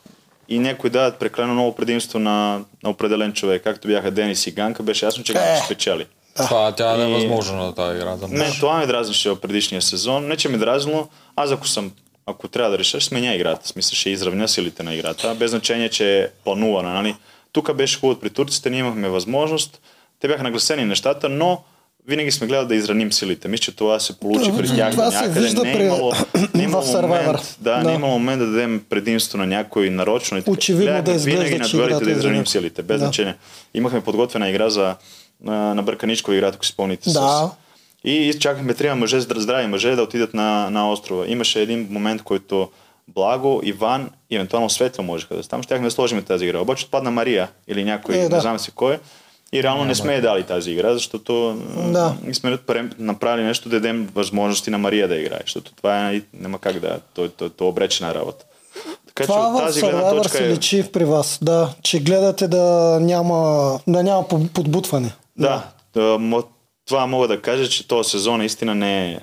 и някои дават прекалено много предимство на, на определен човек. Както бяха Денис и Ганка, беше ясно, че Ганка ще спечели. Това тя не е възможно на тази игра. Да не, това ми дразнише в предишния сезон. Не, че ми дразнило, аз ако съм ако трябва да реша, сменя играта. Смисъл, ще изравня силите на играта, без значение, че е планувана. Нали? Тук беше хубаво при турците, ние имахме възможност, те бяха нагласени нещата, но винаги сме гледали да израним силите. Мисля, че това се получи при тях това някъде. Се вижда не е имало, не е имало момент, да, да. Не е имало момент да дадем предимство на някой нарочно. Очевидно да винаги на дуелите да израним силите, без да. значение. Имахме подготвена игра за на, на Бърканичко играта, ако си спомните. Да. С... И чакахме трима мъже, здрави мъже, да отидат на, на острова. Имаше един момент, който Благо, Иван и евентуално Светла можеха да там. Щяхме да сложим тази игра. Обаче отпадна Мария или някой, е, да. не знам си кой. И реално не, не сме дали тази игра, защото да. сме направили нещо да дадем възможности на Мария да играе, защото това е, няма как да, то, то, то е обречена работа. Така това че от тази гледна точка се е... личи при вас, да, че гледате да няма, да няма подбутване. Да, да. Това мога да кажа, че този сезон наистина не е...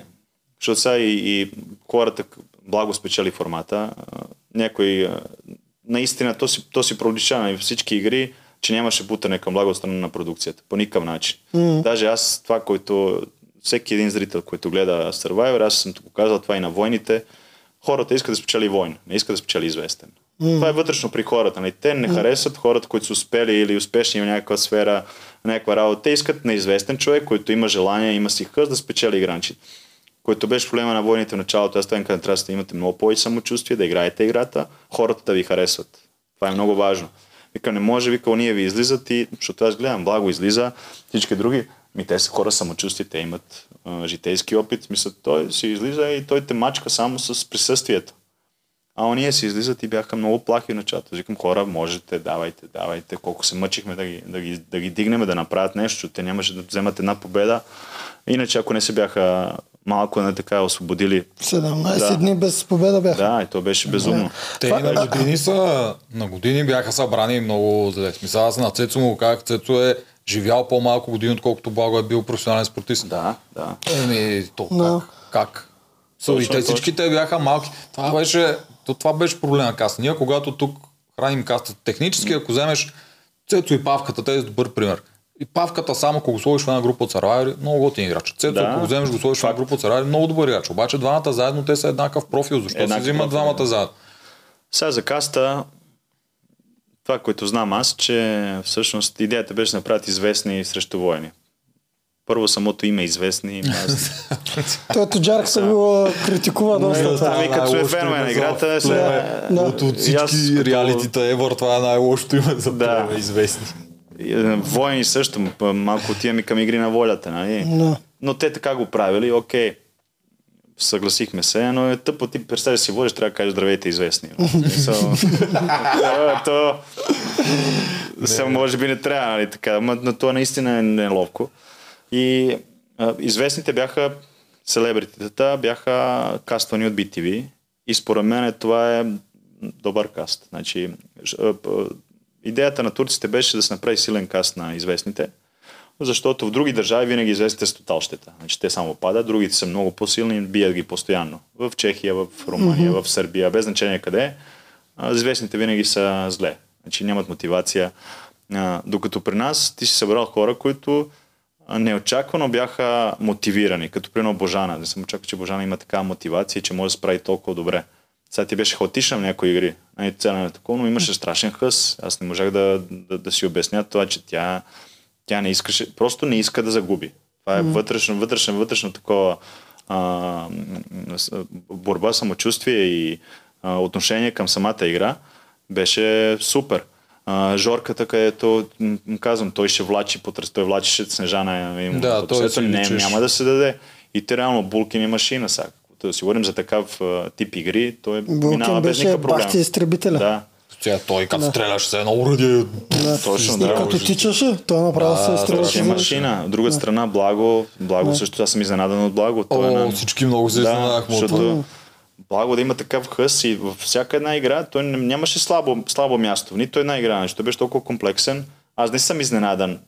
Защото сега и, и хората благо спечели формата. Някой наистина то си, то си пролича на всички игри, че нямаше бутане към благо страна на продукцията. По никакъв начин. Mm. Даже аз това, който всеки един зрител, който гледа Survivor, аз съм го казал това и на войните, хората искат да спечели войн, не искат да спечели известен. Mm. Това е вътрешно при хората. Нали? Те не mm. харесват хората, които са успели или успешни в някаква сфера, някаква работа. Те искат неизвестен човек, който има желание, има си хъз да спечели игранчи. Който беше проблема на войните в началото. Аз да трябва да имате много повече самочувствие, да играете играта, хората да ви харесват. Това е много важно. Вика, не може, вика, ние ви излизат и, защото аз гледам, благо излиза, всички други, ми те са хора самочувствие, те имат а, житейски опит. Мисля, той си излиза и той те мачка само с присъствието. А ония си излизат и бяха много плахи в началото. Викам, хора, можете, давайте, давайте. Колко се мъчихме да ги, да ги, да ги дигнем, да направят нещо, те нямаше да вземат една победа. Иначе, ако не се бяха малко не така освободили. 17 да. дни без победа бяха. Да, и то беше безумно. Те и на години са, на години бяха събрани много зле. Смисъл, аз на Цецо му казах, Цецо е живял по-малко години, отколкото Благо е бил професионален спортист. Да, да. Еми, то как? Как? So, и те всички те бяха малки. Това беше, то, това беше проблема каста. Ние когато тук храним каста технически, ако вземеш Цецо и Павката, те е добър пример. И Павката само, ако го сложиш в една група от Сарвайри, много готин играч. Цецо, да. ако го вземеш, го сложиш в една група от Сарвайри, много добър играч. Обаче двамата заедно те са еднакъв профил. Защо еднакъв се взимат двамата да. заедно? Сега за каста, това, което знам аз, че всъщност идеята беше да направят известни срещу воени. Първо самото име е известни. Той Тоджарк се го критикува доста. Ами като е феномен на играта. От всички реалитита Евор, това е най-лошото име за да. известни. Воени също, малко отиваме към игри на волята, нали? Но те така го правили, окей. Съгласихме се, но е тъпо ти представи си водиш, трябва да кажеш здравейте известни. то, не, може би не трябва, нали, така, но това наистина е неловко. И а, известните бяха селебритетата, бяха каствани от BTV и според мен това е добър каст. Значи, идеята на турците беше да се направи силен каст на известните, защото в други държави винаги известните са тоталщета. Значи те само падат, другите са много по-силни бият ги постоянно. В Чехия, в Румъния, mm-hmm. в Сърбия, без значение къде, известните винаги са зле. Значи нямат мотивация. докато при нас ти си събрал хора, които неочаквано бяха мотивирани, като при Божана. Не съм очаквал, че Божана има такава мотивация, че може да справи толкова добре. Сега ти беше хаотична в някои игри, нали, цена на такова, но имаше страшен хъс. Аз не можах да, да, да си обясня това, че тя, тя не искаше, просто не иска да загуби. Това е вътрешно, вътрешно, вътрешно такова а, борба, самочувствие и а, отношение към самата игра беше супер. А, Жорката, където казвам, той ще влачи по той влачише Снежана. Им, да, той не, няма да се даде. И те реално Булкин и машина сега. Да си говорим за такъв тип игри, той Булкин минава без никакъв проблем. Бахти изтребителя. Да. Тя, той като да. стреляш се едно уръдие. Да. Точно, да. И като тичаше, той направо да, се стреляше. Е машина. От друга да. страна, Благо, Благо да. също аз съм изненадан от Благо. Той О, на... всички много се изненадахме от това. Благо да има такъв хъс и във всяка една игра той нямаше слабо, слабо място. Нито една игра, нещо. Той беше толкова комплексен. Аз не съм изненадан.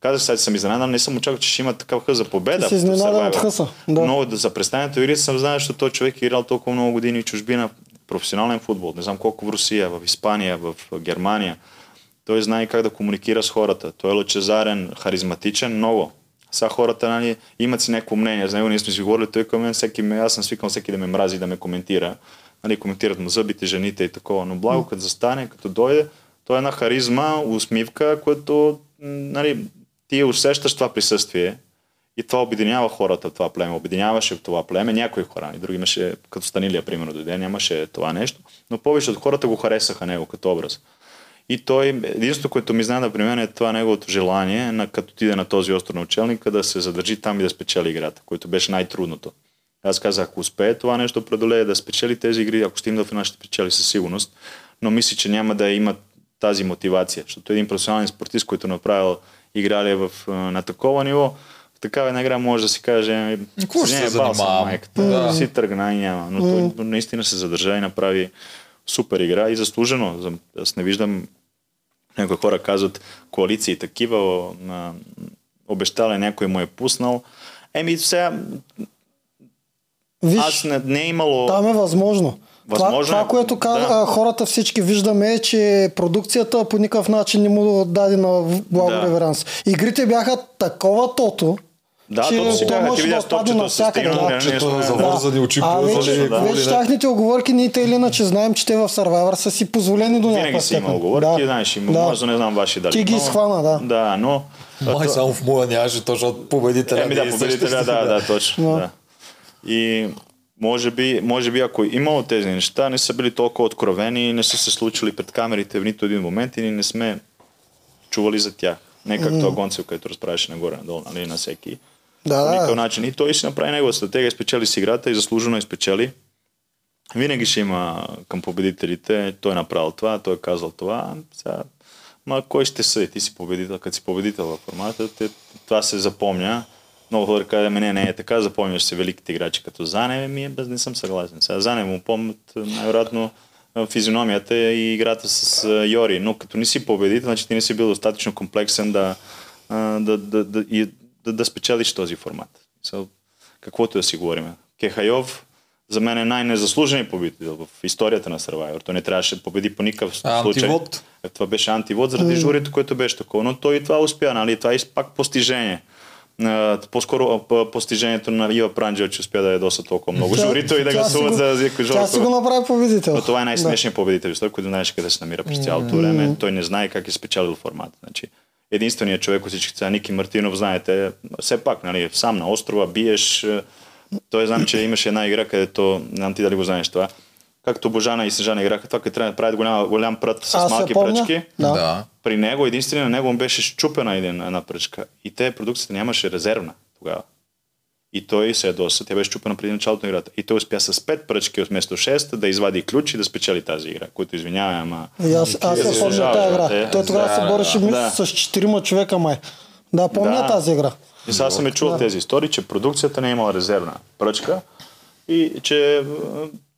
Казах сега, че съм изненадан, не съм очаквал, че ще има такъв хъс за победа. Си изненадан от хъса. Да. Но за представянето игри съм знал, защото този човек е играл толкова много години в чужбина професионален футбол, не знам колко в Русия, в Испания, в Германия. Той знае как да комуникира с хората. Той е лъчезарен, харизматичен, много. Сега хората нали, имат си някакво мнение, за него ние сме си говорили, той към мен всеки, аз съм свикал всеки да ме мрази, да ме коментира. Нали, коментират му зъбите, жените и такова. Но благо, като застане, като дойде, той е една харизма, усмивка, което нали, ти усещаш това присъствие и това обединява хората, това племе. Обединяваше това племе някои хора. И други имаше, като Станилия, примерно, дойде, нямаше това нещо. Но повече от хората го харесаха него като образ. И той, единството, което ми знае, например, е това неговото желание, на, като отиде на този остров на учелника, да се задържи там и да спечели играта, което беше най-трудното. Аз казах, ако успее това нещо преодолее, да спечели тези игри, ако стигне до финал, ще спечели със сигурност. Но мисля, че няма да има тази мотивация, защото един професионален спортист, който направил играли в, на такова ниво, в такава една игра може да си каже, какво ще се занимава? Майката, да. си тръгна и няма. Но той наистина се задържа и направи супер игра и заслужено. Аз не виждам някои хора казват коалиции такива, на, обещали някой му е пуснал. Еми сега Виж, аз не, не е имало... Там е възможно. Възможно това, това, е, което да. хората всички виждаме е, че продукцията по никакъв начин не му даде на благо да. реверанс. Игрите бяха такова тото, да, че то си може да отпадне на всяка да. завързани очи, а вече, да. вече тяхните оговорки ние те или иначе знаем, че те в Survivor са си позволени до някаква степен. Винаги си има оговорки, да. знаеш, има, да. може да не знам ваши дали. Ти ги схвана, да. Да, но... Май само в моя нямаше точно от победителя. Еми да, победителя, да, да, точно. Да. И може би, може би ако е имало тези неща, не са били толкова откровени не са се случили пред камерите в нито един момент и ние не сме чували за тях. Не както mm. Агонцев, който разправяше нагоре-надолу, нали, на всеки. Да, по никакъв начин. И той си направи негова стратегия, спечели си играта и заслужено изпечели. Винаги ще има към победителите, той е направил това, той е казал това. Сега, ма кой ще съди? Ти си победител, като си победител във формата, това се запомня много хора казват, не, не е така, запомняш се великите играчи като Зане, ми е, без не съм съгласен. Сега Зане му помнят най-вероятно физиономията и играта с Йори, но като не си победител, значи ти не си бил достатъчно комплексен да, да, да, да, и, да, да спечелиш този формат. So, каквото да си говорим. Кехайов за мен е най-незаслужен победител в историята на Survivor. Той не трябваше да победи по никакъв случай. Антивод. Е, това беше антивод заради mm. журито, което беше такова. Но той и това успя, нали? Това е пак постижение по-скоро постижението на Ива Пранджел, че успя да ядоса толкова много тя, журито и да гласуват за Зико Жорко. Тя си го направи победител. Но това е най-смешният да. победител, той, който знаеш къде се намира през цялото време. Той не знае как е спечелил формата. Значи, единственият човек от всички са Ники Мартинов, знаете, все пак, нали, сам на острова, биеш. Той знам, че имаше една игра, където, не знам ти дали го знаеш това, както Божана и Сежана играха това, като трябва да правят голям, голям прът с Аз малки пръчки. Да. да. При него, единствено на него му беше щупена една, една пръчка. И те продукцията нямаше резервна тогава. И той се ядоса, тя беше чупена преди началото на играта. И той успя с пет пръчки вместо 6 да извади ключ и да спечели тази игра, който извинявай, ама... И аз, аз се помня тази игра. Е, той тогава да, се бореше да. с четирима човека май. Да, помня да. тази игра. И сега съм е чул да. тези истории, че продукцията не е имала резервна пръчка и че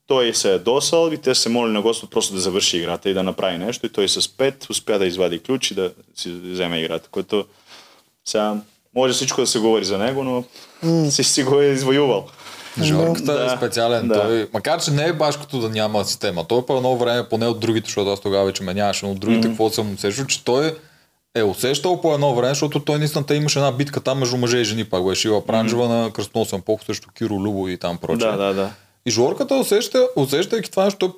той се е досал и те се моли на Господ просто да завърши играта и да направи нещо и той с 5 успя да извади ключ и да си вземе играта, което сега може всичко да се говори за него, но mm. си, си го е извоювал. Жорката да, е специален. Да. Той, макар, че не е баш като да няма система. Той по едно време, поне от другите, защото аз тогава вече ме нямаше, но от другите, mm. какво съм усещал, че той е усещал по едно време, защото той наистина имаше една битка там между мъже и жени, пак беше Ива Пранжева mm. на кръстоносен полк срещу Киро Любо и там прочее. Да, да, да. И Жорката усеща, усещайки това нещо,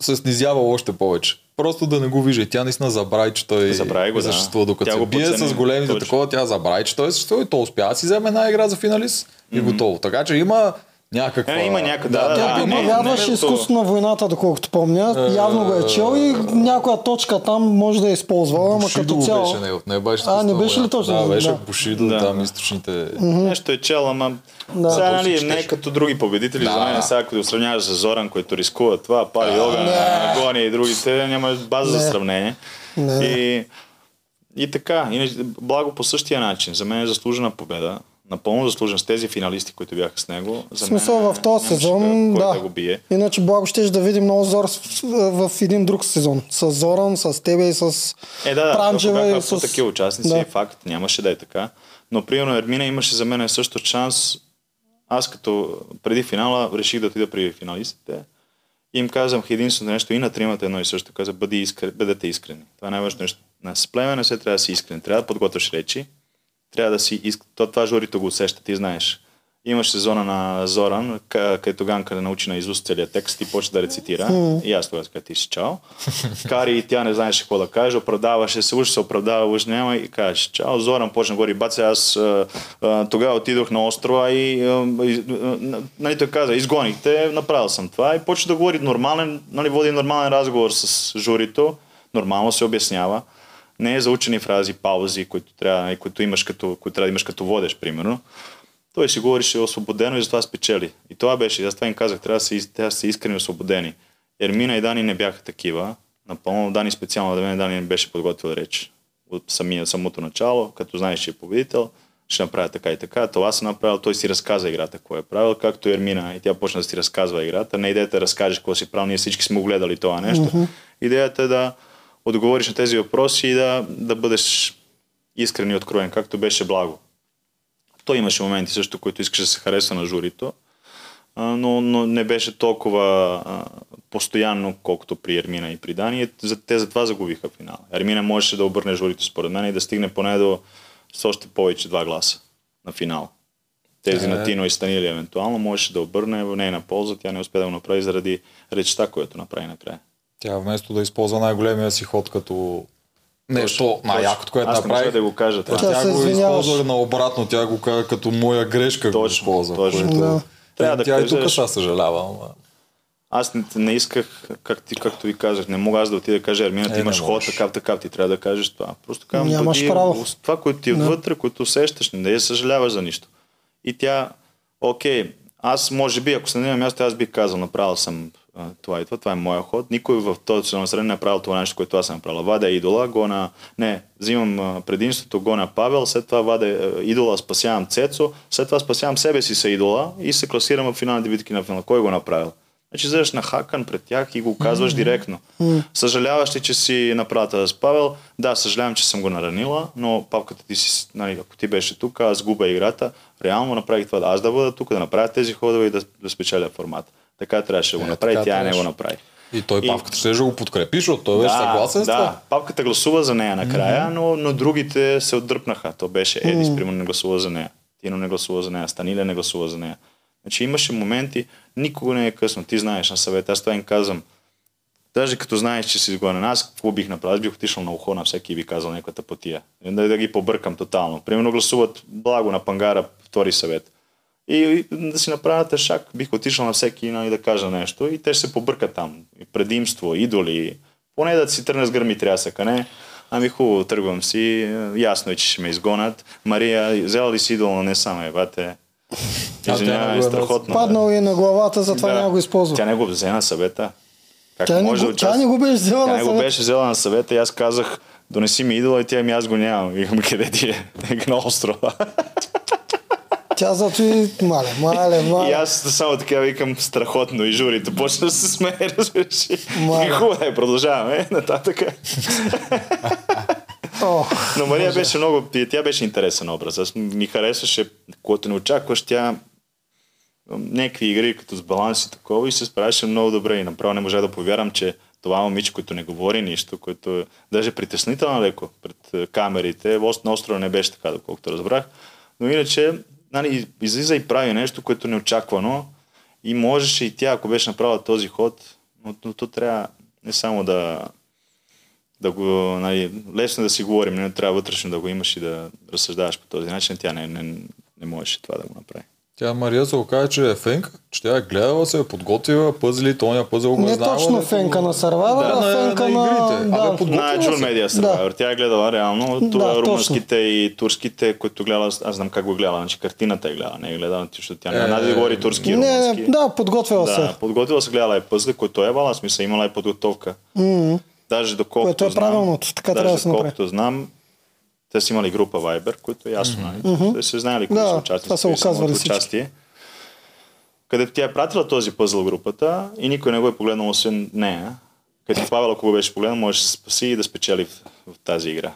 се снизява още повече. Просто да не го вижда. Тя наистина забрави, че той забрави го, съществува. Докато тя се бие с големите точно. такова, тя забрави, че той съществува и то успя да си вземе една игра за финалист mm-hmm. и готово. Така че има някаква... Е, има някаква, да, да, да, да, вярваш изкуство на войната, доколкото помня. Е, Явно го е чел и някоя точка там може да е използвала, ама като цяло... беше него, не беше А, не беше ли точно? Да, беше да. Бушидо, да. там източните... Mm-hmm. Нещо е чел, ама да. Сега, нали, не е като други победители, да. за мен сега, като сравняваш с Зоран, който рискува това, пари огън, гони и другите, няма база не. за сравнение. Не. И, и така, и благо по същия начин. За мен е заслужена победа напълно заслужен с тези финалисти, които бяха с него. За смисъл мен, в този сезон, да. да го бие. Иначе Благо ще да видим много Зор в един друг сезон. С Зоран, с тебе и с е, да, да, Пранчева. и с... такива участници, да. факт, нямаше да е така. Но примерно Ермина имаше за мен също шанс. Аз като преди финала реших да отида при финалистите. И им казвам единственото нещо и на тримата едно и също. Каза, бъди искр... бъдете искрени. Това е най-важно нещо. На сплеме не се трябва да си искрен. Трябва да подготвяш речи трябва да си иск... То, това журито го усеща, ти знаеш. Имаш сезона на Зоран, където Ганка научи на изуст целият текст и почва да рецитира. Mm. И аз тогава казах, ти си чао. Кари и тя не знаеше какво да каже, оправдаваше се, уж се оправдава, уж няма и каже, чао. Зоран почна гори баце, аз а, а, тогава отидох на острова и, а, и а, нали, той каза, изгонихте, направил съм това и почва да говори нормален, нали, води нормален разговор с журито, нормално се обяснява не е заучени фрази, паузи, които, трябва, които, имаш като, които трябва да имаш като водеш, примерно. Той си говорише освободено и затова спечели. И това беше. И аз това им казах, трябва да са, трябва да са искрени освободени. Ермина и Дани не бяха такива. Напълно Дани специално да мен Дани не беше подготвил реч от самия, самото начало, като знаеш, че е победител, ще направя така и така. Това се направил, той си разказа играта, какво е правил, както Ермина и тя почна да си разказва играта. Не идеята да разкажеш какво си правил, ние всички сме гледали това нещо. Mm-hmm. Идеята е да, отговориш на тези въпроси и да, да бъдеш искрен и откроен, както беше благо. Той имаше моменти също, които искаше да се хареса на журито, но, но не беше толкова а, постоянно, колкото при Ермина и при Дани. Те затова загубиха финал. Ермина можеше да обърне журито според мен и да стигне поне до с още повече два гласа на финал. Тези е. на Тино и Станили евентуално можеше да обърне в нейна полза. Тя не успя да го направи заради речта, която направи накрая. Тя вместо да използва най-големия си ход като нещо най-якото, което Аз направи. да го кажа това. Тя, тя го използва наобратно, тя го каза като моя грешка точно, го използва. Точно. Което... Да. Трябва да тя кажеш... и тук сега съжалява. Ама... Аз не, не исках, как ти, както ви казах, не мога аз да отида да кажа, Ермина, ти е, имаш ход, така, така, ти трябва да кажеш това. Просто казвам, Нямаш бъди, право. това, което ти е вътре, което усещаш, не да съжаляваш за нищо. И тя, окей, аз може би, ако се на място, аз бих казал, направил съм това и това, това е моя ход. Никой в този сред не е правил това нещо, което аз съм правил. Вадя идола, гона, не, взимам предимството, гона Павел, след това вадя идола, спасявам Цецо, след това спасявам себе си са идола и се класирам в финалните битки на финала. Кой го направил? Значи вземаш на хакан пред тях и го казваш mm-hmm. директно. Mm-hmm. Съжаляваш ли, че си направата с Павел? Да, съжалявам, че съм го наранила, но папката ти си, нали, ако ти беше тук, аз губа играта, реално направих това, аз да бъда тук, да направя тези ходове и да, да спечеля формата. Така трябваше да го е, направи, тя не го направи. И той и... папката ще го подкрепи, защото той беше да, съгласен да, с това. папката гласува за нея накрая, mm-hmm. но, но другите се отдръпнаха. То беше Едис, mm-hmm. примерно не гласува за нея. Тино не гласува за нея, Станиля не гласува за нея. Значи имаше моменти, никога не е късно. Ти знаеш на съвет, аз това им казвам. Даже като знаеш, че си изгонен, аз какво бих направил? Аз бих отишъл на ухо на всеки и би казал някаква пътия. Да, да ги побъркам тотално. Примерно гласуват благо на пангара втори съвет. И да си направят шак, бих отишъл на всеки нали, да кажа нещо и те ще се побъркат там. Предимство, идоли. Поне да си тръгне с гърми трясъка, не? Ами хубаво, тръгвам си. Ясно е, че ще ме изгонят. Мария, взела ли си идол, не само Евате. Извинявай, е страхотно. Паднал е на главата, затова да. няма го използва. Тя не го взе на съвета. Как тя, може не, да тя не го беше взела тя на съвета. не го беше взела на съвета и аз казах, донеси ми идола и тя ми аз го нямам. Викам, къде ти е? на острова. Тя зато и мале, мале, мале. И аз само така викам страхотно и журито почна да се смее, разбираш. И хубаво е, продължаваме нататък. Oh, Но Мария може. беше много, тя беше интересен образ. Аз ми харесваше, когато не очакваш, тя някакви игри като с баланс и такова и се справяше много добре и направо не можа да повярвам, че това момиче, което не говори нищо, което е даже притеснително леко пред камерите, на острова не беше така, доколкото разбрах, но иначе нали, излиза и прави нещо, което не очаквано и можеше и тя, ако беше направила този ход, но, но то трябва не само да, да го, нали, лесно да си говорим, не трябва вътрешно да го имаш и да разсъждаваш по този начин, тя не, не, не можеше това да го направи. Тя Мария се окаже, че е фенка, че тя е гледала, се е подготвила, пъзли, тоня пъзел го Не е знаела, точно дето- фенка на Survivor, Да, а фенка на на... игрите. Да. Абе, подготвила се. Медиа Survivor. Тя е гледала реално Да, това точно. румънските и турските, които гледала, аз знам как го гледала, значи картината е гледала, не е гледала, защото тя Е, не знае да говори турски и Не, румънски. не, да, подготвила се. Да, подготвила се, гледала е пъзли, който е бала, смисъл, имала е подготовка. М. Даже доколкото Което е правилното, така даже трябва да се направи. доколкото знам, те са имали група Viber, които е ясно, нали? Те са знаели кои Да, са участници, това са кои го казвали имали всички. участие. Където тя е пратила този пъзъл групата и никой не го е погледнал освен нея. Като Павел, ако го беше погледнал, може да се спаси и да спечели в, в тази игра.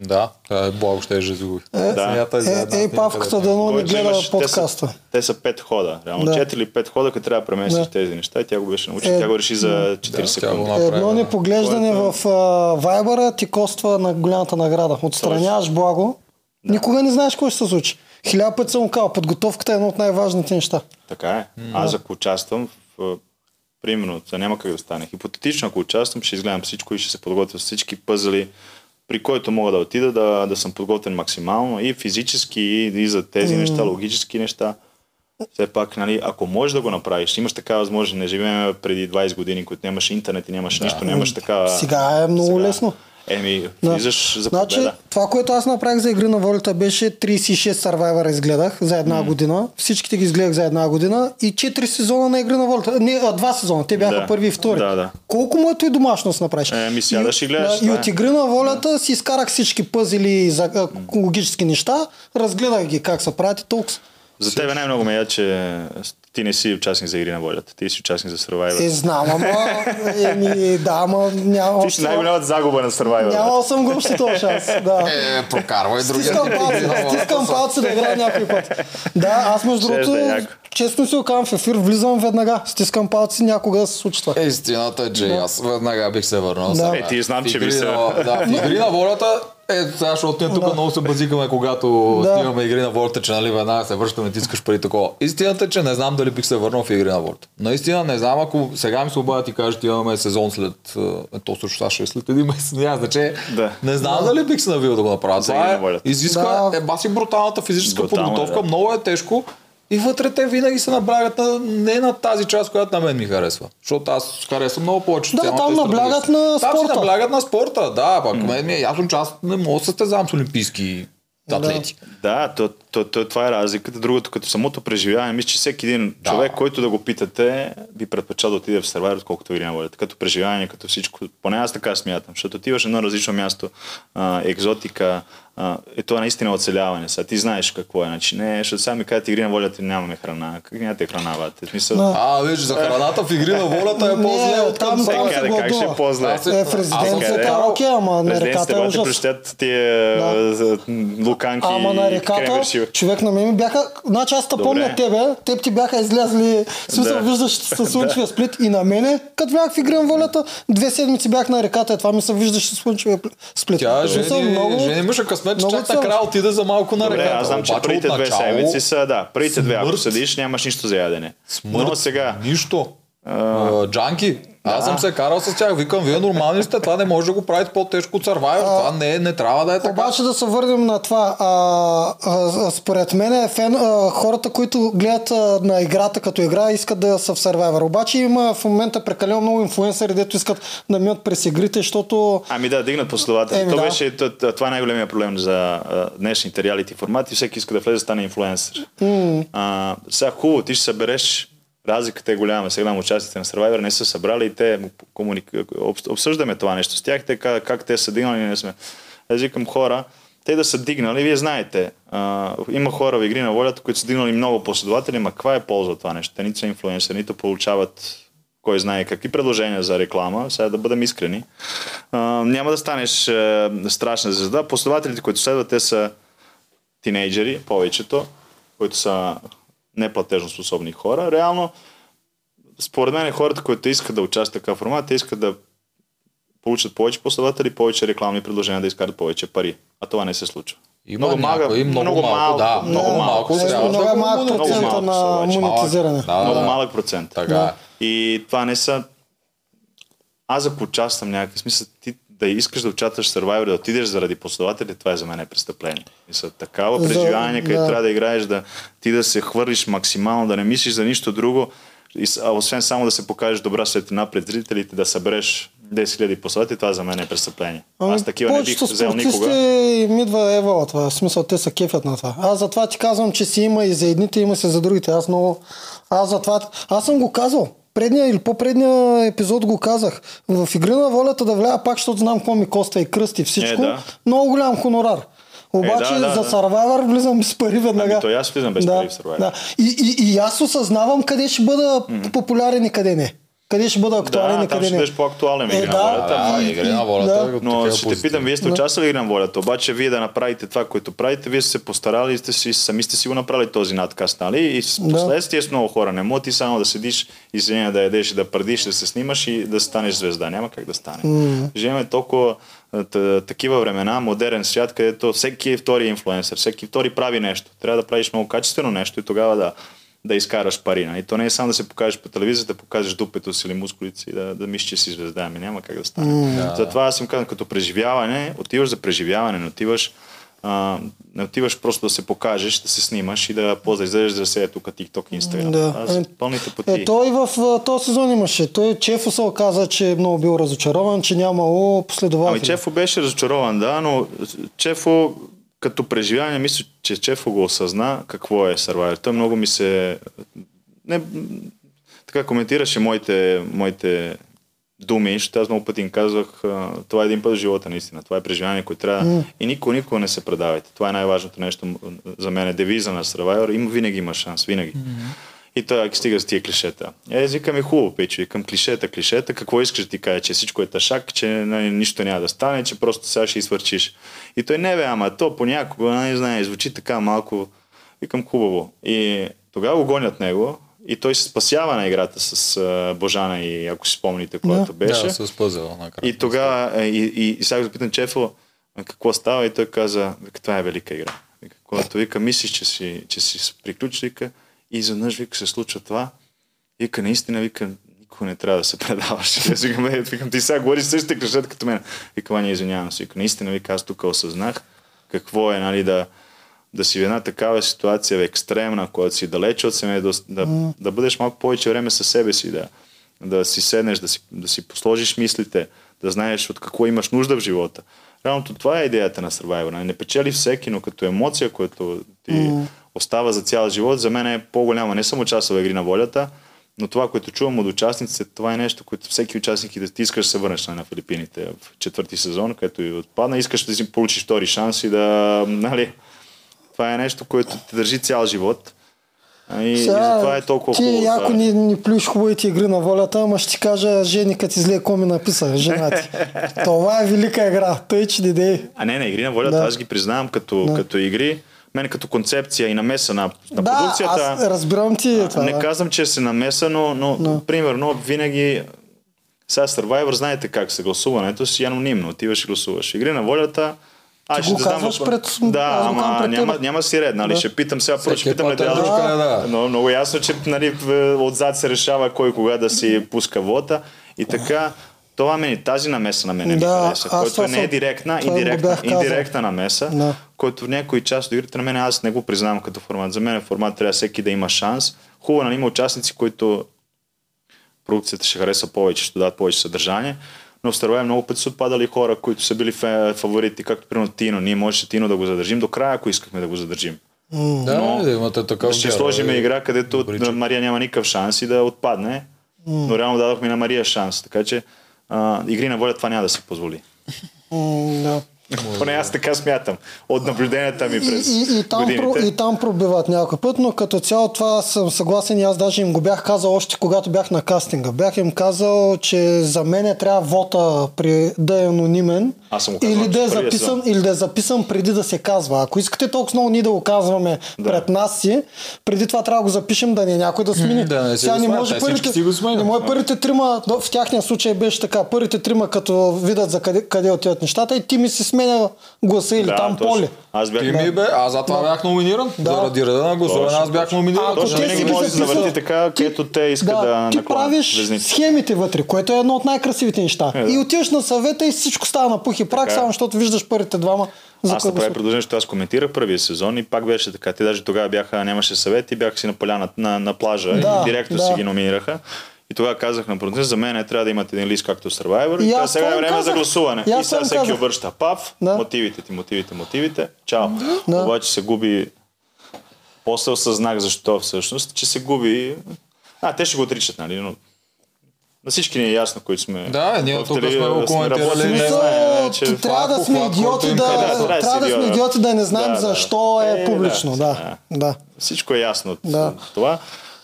Да, тя е благо ще е жезуви. Да. Е, е, павката да но не гледа имаш- те са- подкаста. Те са пет хода. Реално Да. 4 или 5 хода, като трябва да преместиш Да. тези неща и тя го беше научила. Е, тя го реши за 4 Да, секунди. направи, Едно да. непоглеждане Което- в Вайбъра ти коства на голямата награда. Отстраняваш благо. Никога не знаеш какво ще се случи. Хиляда пъти съм казал, подготовката е едно от най-важните неща. Така е. Аз ако участвам в примерно, няма как да стане. Хипотетично, ако участвам, ще изгледам всичко и ще се подготвя с всички пъзели, при който мога да отида да, да съм подготвен максимално и физически, и, и за тези неща, логически неща. Все пак, нали, ако можеш да го направиш, имаш такава възможност, не живеем преди 20 години, които нямаш интернет и нямаш нищо, нямаш такава... Сега е много лесно. Еми, Да. влизаш за Значи, победа. това, което аз направих за игри на волята беше 36 Survivor изгледах за една година. Всичките ги изгледах за една година и 4 сезона на игри на волята. Не, а, два сезона. Те бяха Да. първи и втори. Да, да. Колко му е и домашност направиш? Е, ми сядаш и гледаш, да, И е. от игри на волята си изкарах всички пъзели за а, логически неща, разгледах ги как се правят и толкова. За тебе най-много ме я, че ти не си участник за игри на волята. Ти си участник за Survivor. Е, знам, ама, еми, да, ама няма ти си най-голямата загуба на Survivor. Нямал съм го още този шанс. Да. Е, прокарвай другия. Стискам палци, стискам палци да играя някой път. Да, аз между Ще другото, честно си го казвам в ефир, влизам веднага. Стискам палци някога да се случи това. Е, истината е, че аз веднага бих се върнал. Да. Е, ти знам, че би се- Да, в игри на волята е, сега, защото ние тук Да. много се базикаме, когато Да. снимаме игри на волята, че нали веднага се връщаме, ти искаш пари такова. Истината е, че не знам дали бих се върнал в игри на волята. Наистина не знам, ако сега ми се обадят и кажат, имаме сезон след, е, то също сега ще е след един месец, няма значение. Да. Не знам дали бих се навил да го направя. Това е, изисква Да. е баси бруталната физическа Брутално е, подготовка, да. много е тежко. И вътре те винаги се наблягат на, не на тази част, която на мен ми харесва. Защото аз харесвам много повече Да, там наблягат на Там спорта. си наблягат на спорта, да. Пак мен ми е ясно, че аз не мога да състезавам с олимпийски атлети. Да, то, то, то, това е разликата. Другото, като самото преживяване, мисля, че всеки един да. човек, който да го питате, би предпочел да отиде в Survivor, отколкото на волята. Като преживяване, като всичко. Поне аз така смятам, защото отиваш на едно различно място, а, екзотика, а, е това наистина оцеляване. Сега ти знаеш какво е. Значи, не, защото сега ми казват игри на волята нямаме храна. Как нямате храна, бате? Смисъл, Да. А, виж, за храната в игри на волята е по-зле от там- се Е, как, как ще е по-зле? Аз се- Е, в резиденцията къде? окей, ама на реката е ужас. прощят тия луканки Ама на реката, човек на мен ми бяха... Значи аз те помня тебе, теб ти бяха излязли, смисъл Да. виждаш със слънчевия сплит и на мене, като бях в игри на волята, две седмици бях на реката, е това ми се виждаше слънчевия пл- сплит. Тя жени, много- жени късмет, че много чак накрая отида за малко на реката. аз знам, че първите две седмици са, да, първите две, ако седиш, нямаш нищо за ядене. Смърт, Но сега, Нищо. А, джанки. Аз съм се карал с тях. Викам, вие нормални сте, това не може да го правите по-тежко от Survivor. Това не, е- не трябва да е така. Обаче да се върнем на това. А, а, според мен е фен, а, хората, които гледат а, на играта като игра, искат да са в Survivor. Обаче има в момента прекалено много инфлуенсъри, дето искат да минат през игрите, защото ами да, дигнат последователи. Еми, То да. беше, това е най-големия проблем за а, днешните реалити формати. Всеки иска да влезе да стане инфлуенсър. А, сега хубаво, ти ще събереш Разликата е голяма. Сега участите на Survivor, не са събрали и те комуник... об- обсъждаме това нещо с тях, те как, как те са дигнали, не сме. Аз викам хора, те да са дигнали, вие знаете, а, има хора в игри на волята, които са дигнали много последователи, ма каква е полза това нещо? Те нито са инфлуенсъри, нито получават кой знае какви предложения за реклама, сега да бъдем искрени. А, няма да станеш а, страшна звезда. Последователите, които следват, те са тинейджери, повечето, които са неплатежно способни хора. Реално, според мен хората, които искат да участват в такъв формат, те искат да получат повече последователи, повече рекламни предложения, да изкарат повече пари. А това не се случва. Има много някои, много, много малко, да, много Да, малко. много трябва много да го малък малко на монетизиране. Да, Много да. малък процент. Така е. И това не са... Аз ако участвам някакъв смисъл, ти да искаш да участваш в Survivor, да отидеш заради последователи, това е за мен е престъпление. Мисля, такава преживяване, където да. трябва да играеш, да ти да се хвърлиш максимално, да не мислиш за нищо друго, и, а освен само да се покажеш добра светлина пред зрителите, да събереш 10 000 последователи, това за мен е престъпление. Ами, Аз такива не бих взел никога. им идва ева това. В смисъл, те са кефят на това. Аз затова ти казвам, че си има и за едните, има се за другите. Аз много... Аз затова... Аз съм го казал предния или по-предния епизод го казах. В игра на волята да вляза пак, защото знам какво ми коста и кръсти всичко. Е, да. Много голям хонорар. Обаче е, да, да, за Survivor влизам с пари веднага. Ами, то аз влизам без да, пари в Survivor. Да. И, и, и аз осъзнавам къде ще бъда mm-hmm. популярен и къде не. Къде ще бъда актуален да, и къде ще не. ще по-актуален е, игри да, на волята. Да, игри на волята. Да. Но ще те питам, вие сте да. участвали в игри на волята, обаче вие да направите това, което правите, вие сте се постарали и сте си, сами сте си го направили този надкаст, нали? И с последствие с много хора. Не може ти само да седиш и се да ядеш, да пърдиш, да се снимаш и да станеш звезда. Няма как да стане. Mm. Живеем толкова такива времена, модерен свят, където всеки е втори инфлуенсър, всеки втори прави нещо. Трябва да правиш много качествено нещо и тогава да, да изкараш пари. И нали? то не е само да се покажеш по телевизията, да покажеш дупето си или мускулите си, да, да мислиш, че си звезда. Ами няма как да стане. Mm, Затова аз им казвам, като преживяване, отиваш за преживяване, не отиваш а, не отиваш просто да се покажеш, да се снимаш и да после излезеш да се е тук TikTok и Instagram. Да. Аз е, пълните пъти. Е, той в този сезон имаше. Той Чефо се оказа, че е много бил разочарован, че нямало последователи. Ами Чефо беше разочарован, да, но Чефо като преживяване, мисля, че Чефо го осъзна какво е. Той много ми се... Не, така коментираше моите, моите думи, защото аз много пъти им казвах, това е един път в живота наистина. Това е преживяване, което трябва mm. и никога, никога не се предавайте. Това е най-важното нещо за мен. Е девиза на Survivor. Има, винаги има шанс, винаги. Mm-hmm. И той ако стига с тия клишета. Е, викам е хубаво, пече, към клишета, клишета, какво искаш да ти кажа, че всичко е ташак, че нали, нищо няма да стане, че просто сега ще извърчиш. И той не бе, ама то понякога, не знае, звучи така малко, викам хубаво. И тогава го гонят него, и той се спасява на играта с uh, Божана и ако си спомните, когато беше. Да, с пъзел. И тогава, и, и, и сега го запитам Чефо, какво става и той каза, това е велика игра. Когато вика, мислиш, че си, че си приключил, вика, и изведнъж вика се случва това. Вика, наистина, вика, никога не трябва да се предаваш. Аз викам, е, викам, ти сега говориш същите клишета като мен. Вика, не извинявам се. Вика, наистина, вика, аз тук осъзнах какво е, нали, да, да си в една такава ситуация екстремна, когато си далече от семейство, да, да, да бъдеш малко повече време със себе си, да, да си седнеш, да си, да си посложиш мислите, да знаеш от какво имаш нужда в живота. Реално това е идеята на Survivor. Нали? Не печели всеки, но като емоция, която ти mm. Остава за цял живот, за мен е по-голяма. Не съм участвал в игри на волята, но това, което чувам от участниците, това е нещо, което всеки участник и да ти искаш да се върнеш на Филипините в четвърти сезон, където и отпадна, искаш да си получиш втори шанс и да, нали, това е нещо, което те държи цял живот. И, Сега, и затова е толкова ти хубаво. Ти яко ни, ни плюш хубавите игри на волята, ама ще ти кажа, Жени, като изле коми написа, жена ти. Това е велика игра, тъй че не А не, на игри на волята, да. аз ги признавам като, да. като игри. Мен като концепция и намеса на, на да, продукцията. Аз разбирам ти това. Не да. казвам, че се намеса, но, но да. примерно винаги сега Survivor знаете как се гласуването си анонимно. Отиваш и гласуваш. Игри на волята, аз ще казваш дам... пред... Да, ама пред няма, няма си ред, нали? Да. Ще питам сега, първо ще питам ли да, да. Но много ясно, че нали, отзад се решава кой кога да си пуска вота. И така, това мен, тази намеса на мен да, ми хареса, който не е директна, индиректна, индиректна намеса, да. който в някои част от игрите на мен аз не го признавам като формат. За мен формат трябва всеки да има шанс. Хубаво, нали, има участници, които продукцията ще хареса повече, ще дадат повече съдържание но в Старове много пъти са отпадали хора, които са били фаворити, както примерно Тино. Ние можеше Тино да го задържим до края, ако искахме да го задържим. Mm. Да, но, да имате такава. Ще сложим игра, където Добричък. Мария няма никакъв шанс и да отпадне. Mm. Но реално дадохме на Мария шанс. Така че а, игри на воля това няма да се позволи. Да. Поне аз така смятам. От наблюденията ми през и, и, и, там, годините. и там пробиват някой път, но като цяло това съм съгласен и аз даже им го бях казал още когато бях на кастинга. Бях им казал, че за мен е трябва вота при, да е анонимен аз съм или, да е записан, или да е записан преди да се казва. Ако искате толкова много ние да го казваме да. пред нас си, преди това трябва да го запишем да не е някой да смени. Да, не Сега не може първите, не може първите трима, в тяхния случай беше така, първите трима като видят за къде, къде отиват нещата и ти ми си сме сменя гласа или Да, там точно. поле. Аз бях... Ти ми бе, аз затова бях номиниран. Да. Заради реда на гласуване аз бях номиниран. А, ако Точно те винаги си ги може да завърти така, Ти- където те искат да, да ти наклонят правиш везните. схемите вътре, което е едно от най-красивите неща. Е, да. И отиваш на съвета и всичко става на пух и прак, Така е. само защото виждаш първите двама. За Аз направих предложение, защото аз коментирах първия сезон и пак беше така. Те даже тогава бяха, нямаше съвет и бяха си на поляна на, на плажа Да, и директно да. си ги номинираха. И тогава казах на продуцент, за мен е, трябва да имате един лист както Survivor. И И, сега е време за казах. гласуване. И И, сега всеки казах. обръща пав, Да. мотивите ти, мотивите, мотивите. Чао. Да. Обаче се губи после осъзнах защо всъщност, че се губи... А, те ще го отричат, нали? Но на всички ни е ясно, които сме... Да, ние тук сме го коментирали. работили, Не не че трябва да е сме похват, идиоти да. Да, да трябва да сме идиот. идиоти да не знаем Да, да. защо е Е, публично. да, Да, да. Всичко е ясно от Да. от това.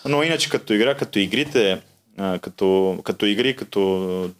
Но иначе като игра, като игрите, а, като, като игри, като,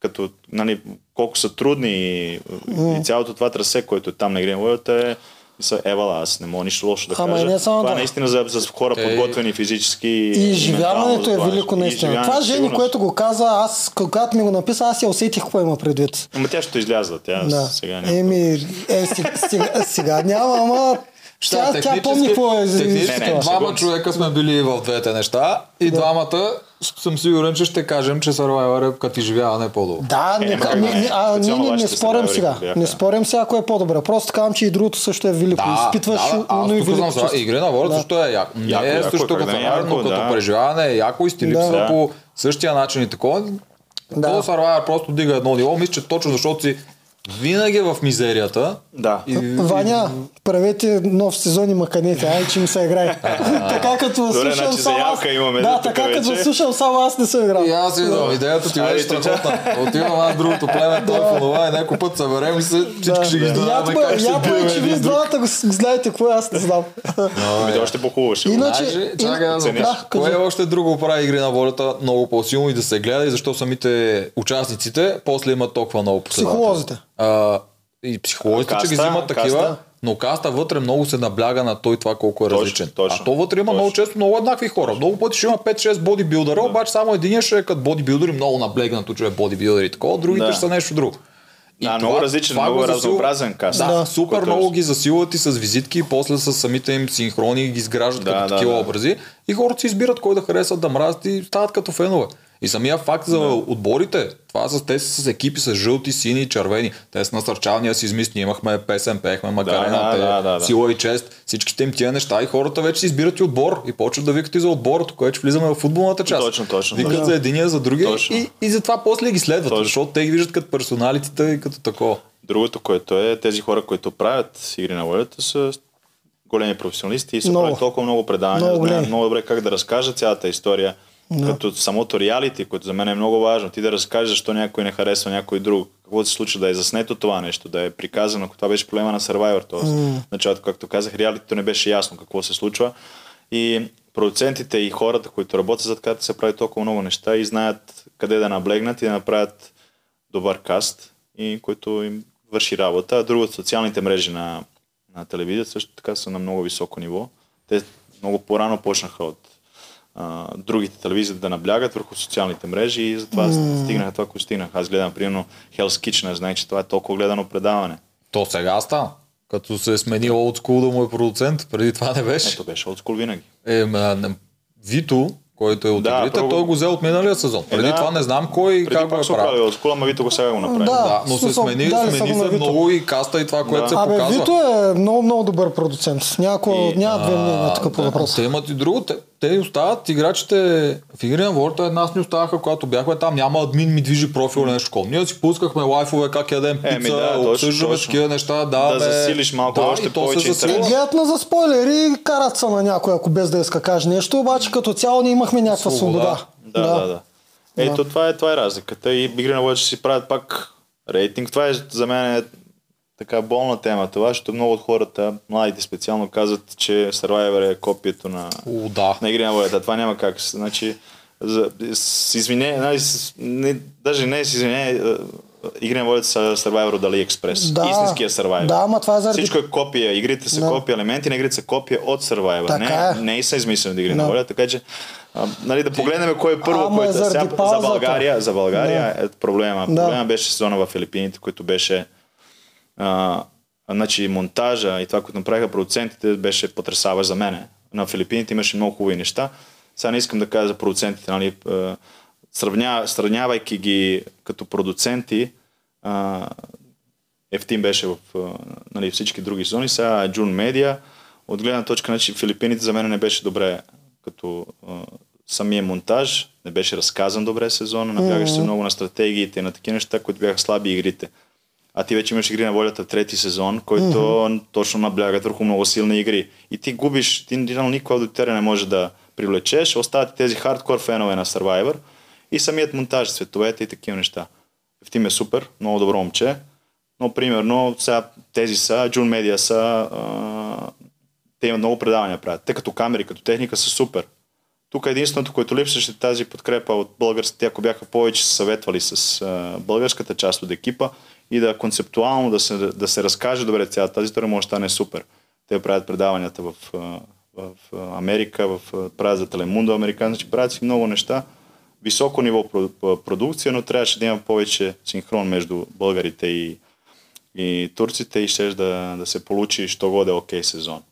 като нали, колко са трудни и, и цялото това трасе, което е там на Green World е са евала, аз не мога нищо лошо да Ама кажа. не само това това. е наистина за, за хора Те- подготвени физически И изживяването е велико наистина. Това Жени, което го каза, аз когато ми го написа, аз я усетих какво има предвид. Ама тя ще излязва, тя Да. сега няма. Еми, е, сега, сега, сега няма, ама тя, тя технически- помни какво е технически Не, не. Двама човека сме били в двете неща и двамата съм сигурен, че ще кажем, че Survivor е като изживяване е по-добро. Да, Е, не, не, не, не, а, ние не, не вашите спорим сега. Не спорим сега кое е по-добре. Просто казвам, че и другото също е велико. Изпитваш да, уно и велико чувство. игри на волята Да. също е яко. Не Яко, е яко, също като да не е Survivor, но като да. преживяване е яко и стилипса Да. по същия начин и такова. Да. То Survivor просто дига едно ниво. Мисля, че точно защото си винаги е в мизерията. Да. И, Ваня, правете нов сезон и маканете, ай, че ми се играе. така като Добре, слушам значи само аз. имаме Да, така като вече. слушам само аз не съм играл. И аз идвам. Идеята ти беше страхотна. Отивам аз другото племе, той в онова и някой път съберем и се, всички ще ги изненадаме Ядко е, че вие друг. двамата го с- знаете какво е, аз не знам. Ами да още по-хубаво ще Иначе- Значи, чакай Кое още друго прави игри на волята много по-силно и да се гледа и защо самите участниците после имат толкова много последователи? Психолозите. А, и психолозите, че ги взимат такива, каста. но каста вътре много се набляга на той това колко е Точно, различен. точно, а то вътре има точно. много често много еднакви хора. Много пъти ще има 5-6 бодибилдъра, обаче само един ще е като бодибилдър и много наблегнато, че е бодибилдър и такова, другите Да. ще са нещо друго. И Да, много различен, много го засилва- разнообразен каст. Да, Да, супер е много раз- ги засилват и с визитки, и после с самите им синхрони ги изграждат Да, като да, такива да. образи. И хората си избират кой да харесват, да мразят и стават като фенове. И самия факт за отборите, това са те с екипи с жълти, сини и червени. Те са насърчавани да си измислят. Ние имахме песен, пеехме Макарена, да, те, да, да, да. сила и чест. Всичките им тия неща и хората вече си избират и отбор и почват да викат и за отбора, тук вече влизаме в футболната част. Точно, точно, Викат точно. за единия, за другия Точно. и, и затова после ги следват, Точно. защото те ги виждат като персоналитите и като такова. Другото, което е, тези хора, които правят игри на волята, са големи професионалисти и са Много. правят толкова много предавания, Много много, знаят много добре как да разкажат цялата история. Като самото реалити, което за мен е много важно. Ти да разкажеш защо някой не харесва някой друг. Какво се случва да е заснето това нещо, да е приказано. Ако Това беше проблема на Survivor. Тоест, mm. началото, както казах, реалитито не беше ясно какво се случва. И продуцентите и хората, които работят зад карта, се правят толкова много неща и знаят къде да наблегнат и да направят добър каст, и който им върши работа. А другото, социалните мрежи на, на телевизията също така са на много високо ниво. Те много по-рано почнаха от а, другите телевизии да наблягат върху социалните мрежи и затова mm. стигнаха това, което стигнаха. Аз гледам, примерно, Hell's Kitchen, знаех, че това е толкова гледано предаване. То сега стана. Като се е сменил school да му е продуцент, преди това не беше. Ето беше от винаги. Е, ма, Вито, който е от Да, игрите, първо- той го взе от миналия сезон. Е, Преди да. това не знам кой и Преди как го пак е правил. от скула, ама Вито го сега го направи. Да. Да, но се смени, са смени се много и каста и това, което Да. се Абе, показва. Вито е много, много добър продуцент. Някой, И- няма две мнения тук по Да, въпроса. Те имат и друго. Те, те остават играчите в игри на волята. Една нас ни оставаха, когато бяхме там. Няма админ ми движи профил или нещо такова. Ние си пускахме лайфове, как ядем пица, Еми да, обсъждаме такива неща. Да, Да засилиш малко да, още повече. Гледат на за спойлери, карат се на някой, ако без да иска каже нещо, обаче като цяло ние имахме някаква Свобода. Да, да, да. Ето, това е, това е разликата. И игри на волята ще си правят пак рейтинг. Това е за мен е така болна тема това, защото много от хората, младите специално, казват, че Survivor е копието на, О, да. на игри на волята. Това няма как. Значи, за, с извинение, нали, не, даже не с извинение, игри на волята са Survivor от AliExpress. Да. Истинския Survivor. Да, ама това е заради... Всичко е копия. Игрите са Да. копия, елементи на игрите са копия от Survivor. Така не, е. не и са измислени игри на Да. волята, така че а, нали, да погледнем кой е първо, заради сега, за паузата. България, за България Да. е проблема. Да. Проблема беше сезона в Филипините, който беше А, значи монтажа и това, което направиха продуцентите, беше потрясаващ за мене. На Филипините имаше много хубави неща. Сега не искам да кажа за продуцентите, нали, сравня, сравнявайки ги като продуценти, Ефтин беше в нали, всички други зони, сега Джун Медиа, от гледна точка, значи Филипините за мен не беше добре като а, самия монтаж, не беше разказан добре сезона, наблягаше се много на стратегиите и на такива неща, които бяха слаби игрите. А ти вече имаш игри на волята в трети сезон, който mm-hmm. точно наблягат върху много силни игри. И ти губиш, ти никой аудитория не може да привлечеш, остават тези хардкор фенове на Survivor и самият монтаж, цветовете и такива неща. Ефтим е супер, много добро момче, но примерно сега тези са, Джун Медиа са, а, те имат много предавания правят. Те като камери, като техника са супер. Тук единственото, което липсваше е тази подкрепа от българските, ако бяха повече се съветвали с а, българската част от екипа и да концептуално да се, да се разкаже добре цялата тази история, може да стане супер. Те правят предаванията в, в Америка, в, правят за Телемундо американци, правят си много неща. Високо ниво продукция, но трябваше да има повече синхрон между българите и, и турците и ще да, да се получи, що годе окей сезон.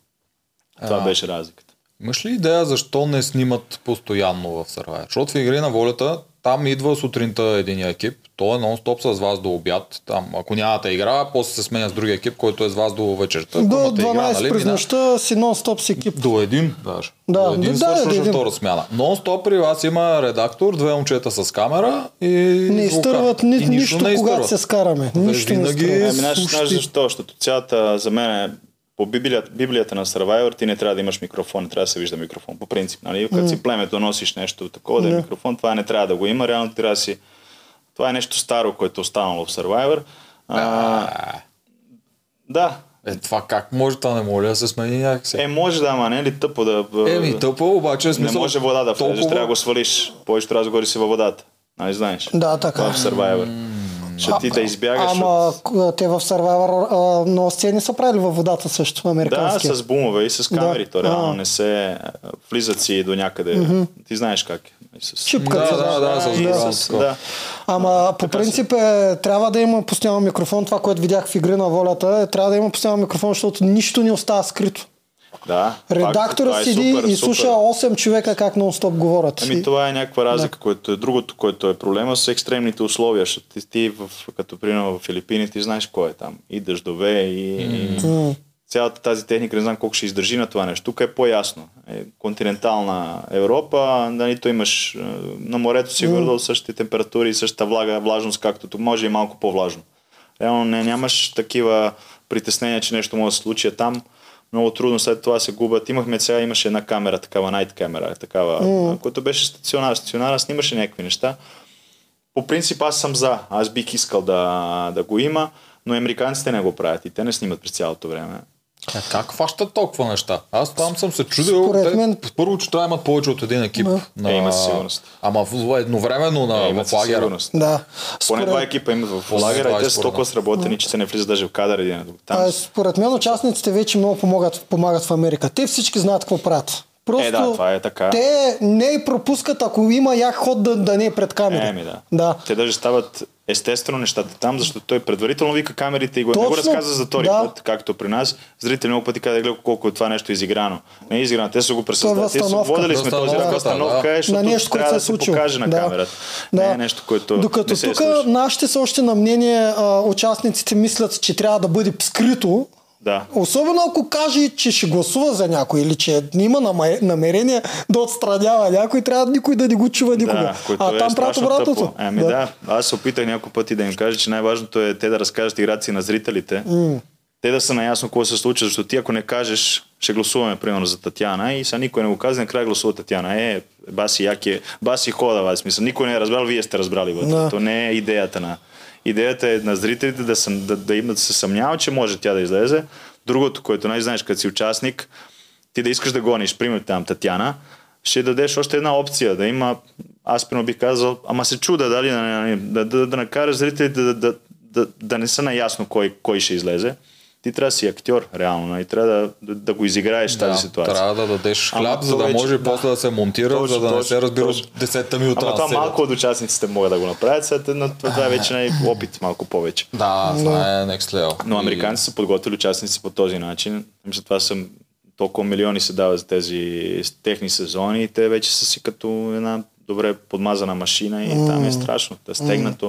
Това а, беше разликата. Имаш ли идея защо не снимат постоянно в Survivor? Защото в Игри на волята там идва сутринта един екип, той е нон-стоп с вас до обяд. Там, ако нямате игра, после се сменя с другия екип, който е с вас до вечерта. До 12 игра, нали, през нощта си нон-стоп с екип. До един даже. Да, до един да, свършваш да, да, втора смяна. Нон-стоп при вас има редактор, две момчета с камера и Не изтърват ни, и нищо, нищо не когато се скараме. Нищо винаги... не изтърват. Ами, знаеш защо? Защото цялата за мен е по Библията, Библията на Survivor ти не трябва да имаш микрофон, не трябва да се вижда микрофон. По принцип, нали? Като mm. си племето носиш нещо такова, да е микрофон, това не трябва да го има. Реално трябва да си... Това е нещо старо, което е останало в Survivor. А, да, е, това как може да не може да се смени някакси? Е, може да, ама не е ли тъпо да... Еми, тъпо, обаче смисъл... Не може вода да влезеш, толкова... трябва да го свалиш. Повечето разговори си във водата. Нали знаеш? Да, така. В Survivor. Ще ти да избягаш. Ама от... те в Survivor много сцени са правили във водата също, американски. Да, с бумове и с камери. Да. То реално не се влизат си до някъде. Mm-hmm. Ти знаеш как е. С... Чипка, да, да, да, да, с, да. Ама по принцип е, трябва да има постоянно микрофон. Това, което видях в игри на волята, е, трябва да има постоянно микрофон, защото нищо не остава скрито. Да. Редактора пак, е седи е и слуша 8 човека как нон-стоп говорят. Ами това е някаква разлика, да. което е другото, което е проблема с екстремните условия. Защото ти, ти в, като примерно в Филипините, ти знаеш кой е там. И дъждове, и, mm. и цялата тази техника, не знам колко ще издържи на това нещо. Тук е по-ясно. Е, континентална Европа, нали, то имаш е, на морето си mm. същите температури, същата влага, влажност, както тук. Може и малко по-влажно. Реално не, нямаш такива притеснения, че нещо може да се случи там много трудно след това се губят. Имахме сега, имаше една камера, такава найт камера, такава, mm. която беше стационар. Стационара снимаше някакви неща. По принцип аз съм за. Аз бих искал да, да го има, но американците не го правят и те не снимат през цялото време. А как фащат толкова неща? Аз там съм се чудил. Според мен... Първо, че трябва имат повече от един екип. Да. На... Е, има сигурност. Ама в, едновременно на, е, в лагера. Сигурност. Да. Поне два екипа имат в лагера и те са толкова сработени, че се не влизат даже в кадър един друг. Там... А, според мен участниците вече много помагат, помагат в Америка. Те всички знаят какво правят. Просто е, да, това е така. Те не пропускат, ако има як ход да, да не е пред камера. Еми, да. да. Те даже стават естествено нещата там, защото той предварително вика камерите и го, Точно, не го разказа за втори да. път, както при нас. Зрители много пъти казват, гледа колко е това нещо изиграно. Не е изиграно, те са го пресъздали. Те са водили сме този разстановка, да. защото на нещо, трябва да се, се покаже на да. камерата. Да. Не е нещо, което Докато не се тук нашите са още на мнение, а, участниците мислят, че трябва да бъде скрито, да. Особено ако каже, че ще гласува за някой или че има намерение да отстранява някой, трябва никой да не го чува никога. Да, а е там правят обратното. Ами да. да. аз се опитах няколко пъти да им кажа, че най-важното е те да разкажат играта си на зрителите. Mm. Те да са наясно какво се случва, защото ти ако не кажеш, ще гласуваме примерно за Татяна и сега никой не го каза, накрая гласува Татяна. Е, баси яки, баси хода, в смисъл. Никой не е разбрал, вие сте разбрали. Да. То не е идеята на, Идеята е на зрителите да, съм, да, да да се съмнява, че може тя да излезе. Другото, което най знаеш, като си участник, ти да искаш да гониш, примерно там Татяна, ще дадеш още една опция, да има, аз примерно бих казал, ама се чуда, дали, да, да, да, да накараш зрителите да, да, да, да не са наясно кой, кой ще излезе. Ти трябва да си актьор, реално. И нали? трябва да, да, да го изиграеш да, тази ситуация. Трябва да дадеш хляб, Ама за да може да. после да се монтира, точно, за да точно, не се разбира от 10-та минута. Ама това малко от участниците могат да го направят, след това е вече най- опит малко повече. Да, това е next level. Но американците са подготвили участници по този начин. Мисля, това са толкова милиони се дават за тези техни сезони и те вече са си като една добре подмазана машина и mm. там е страшно. Та стегнато.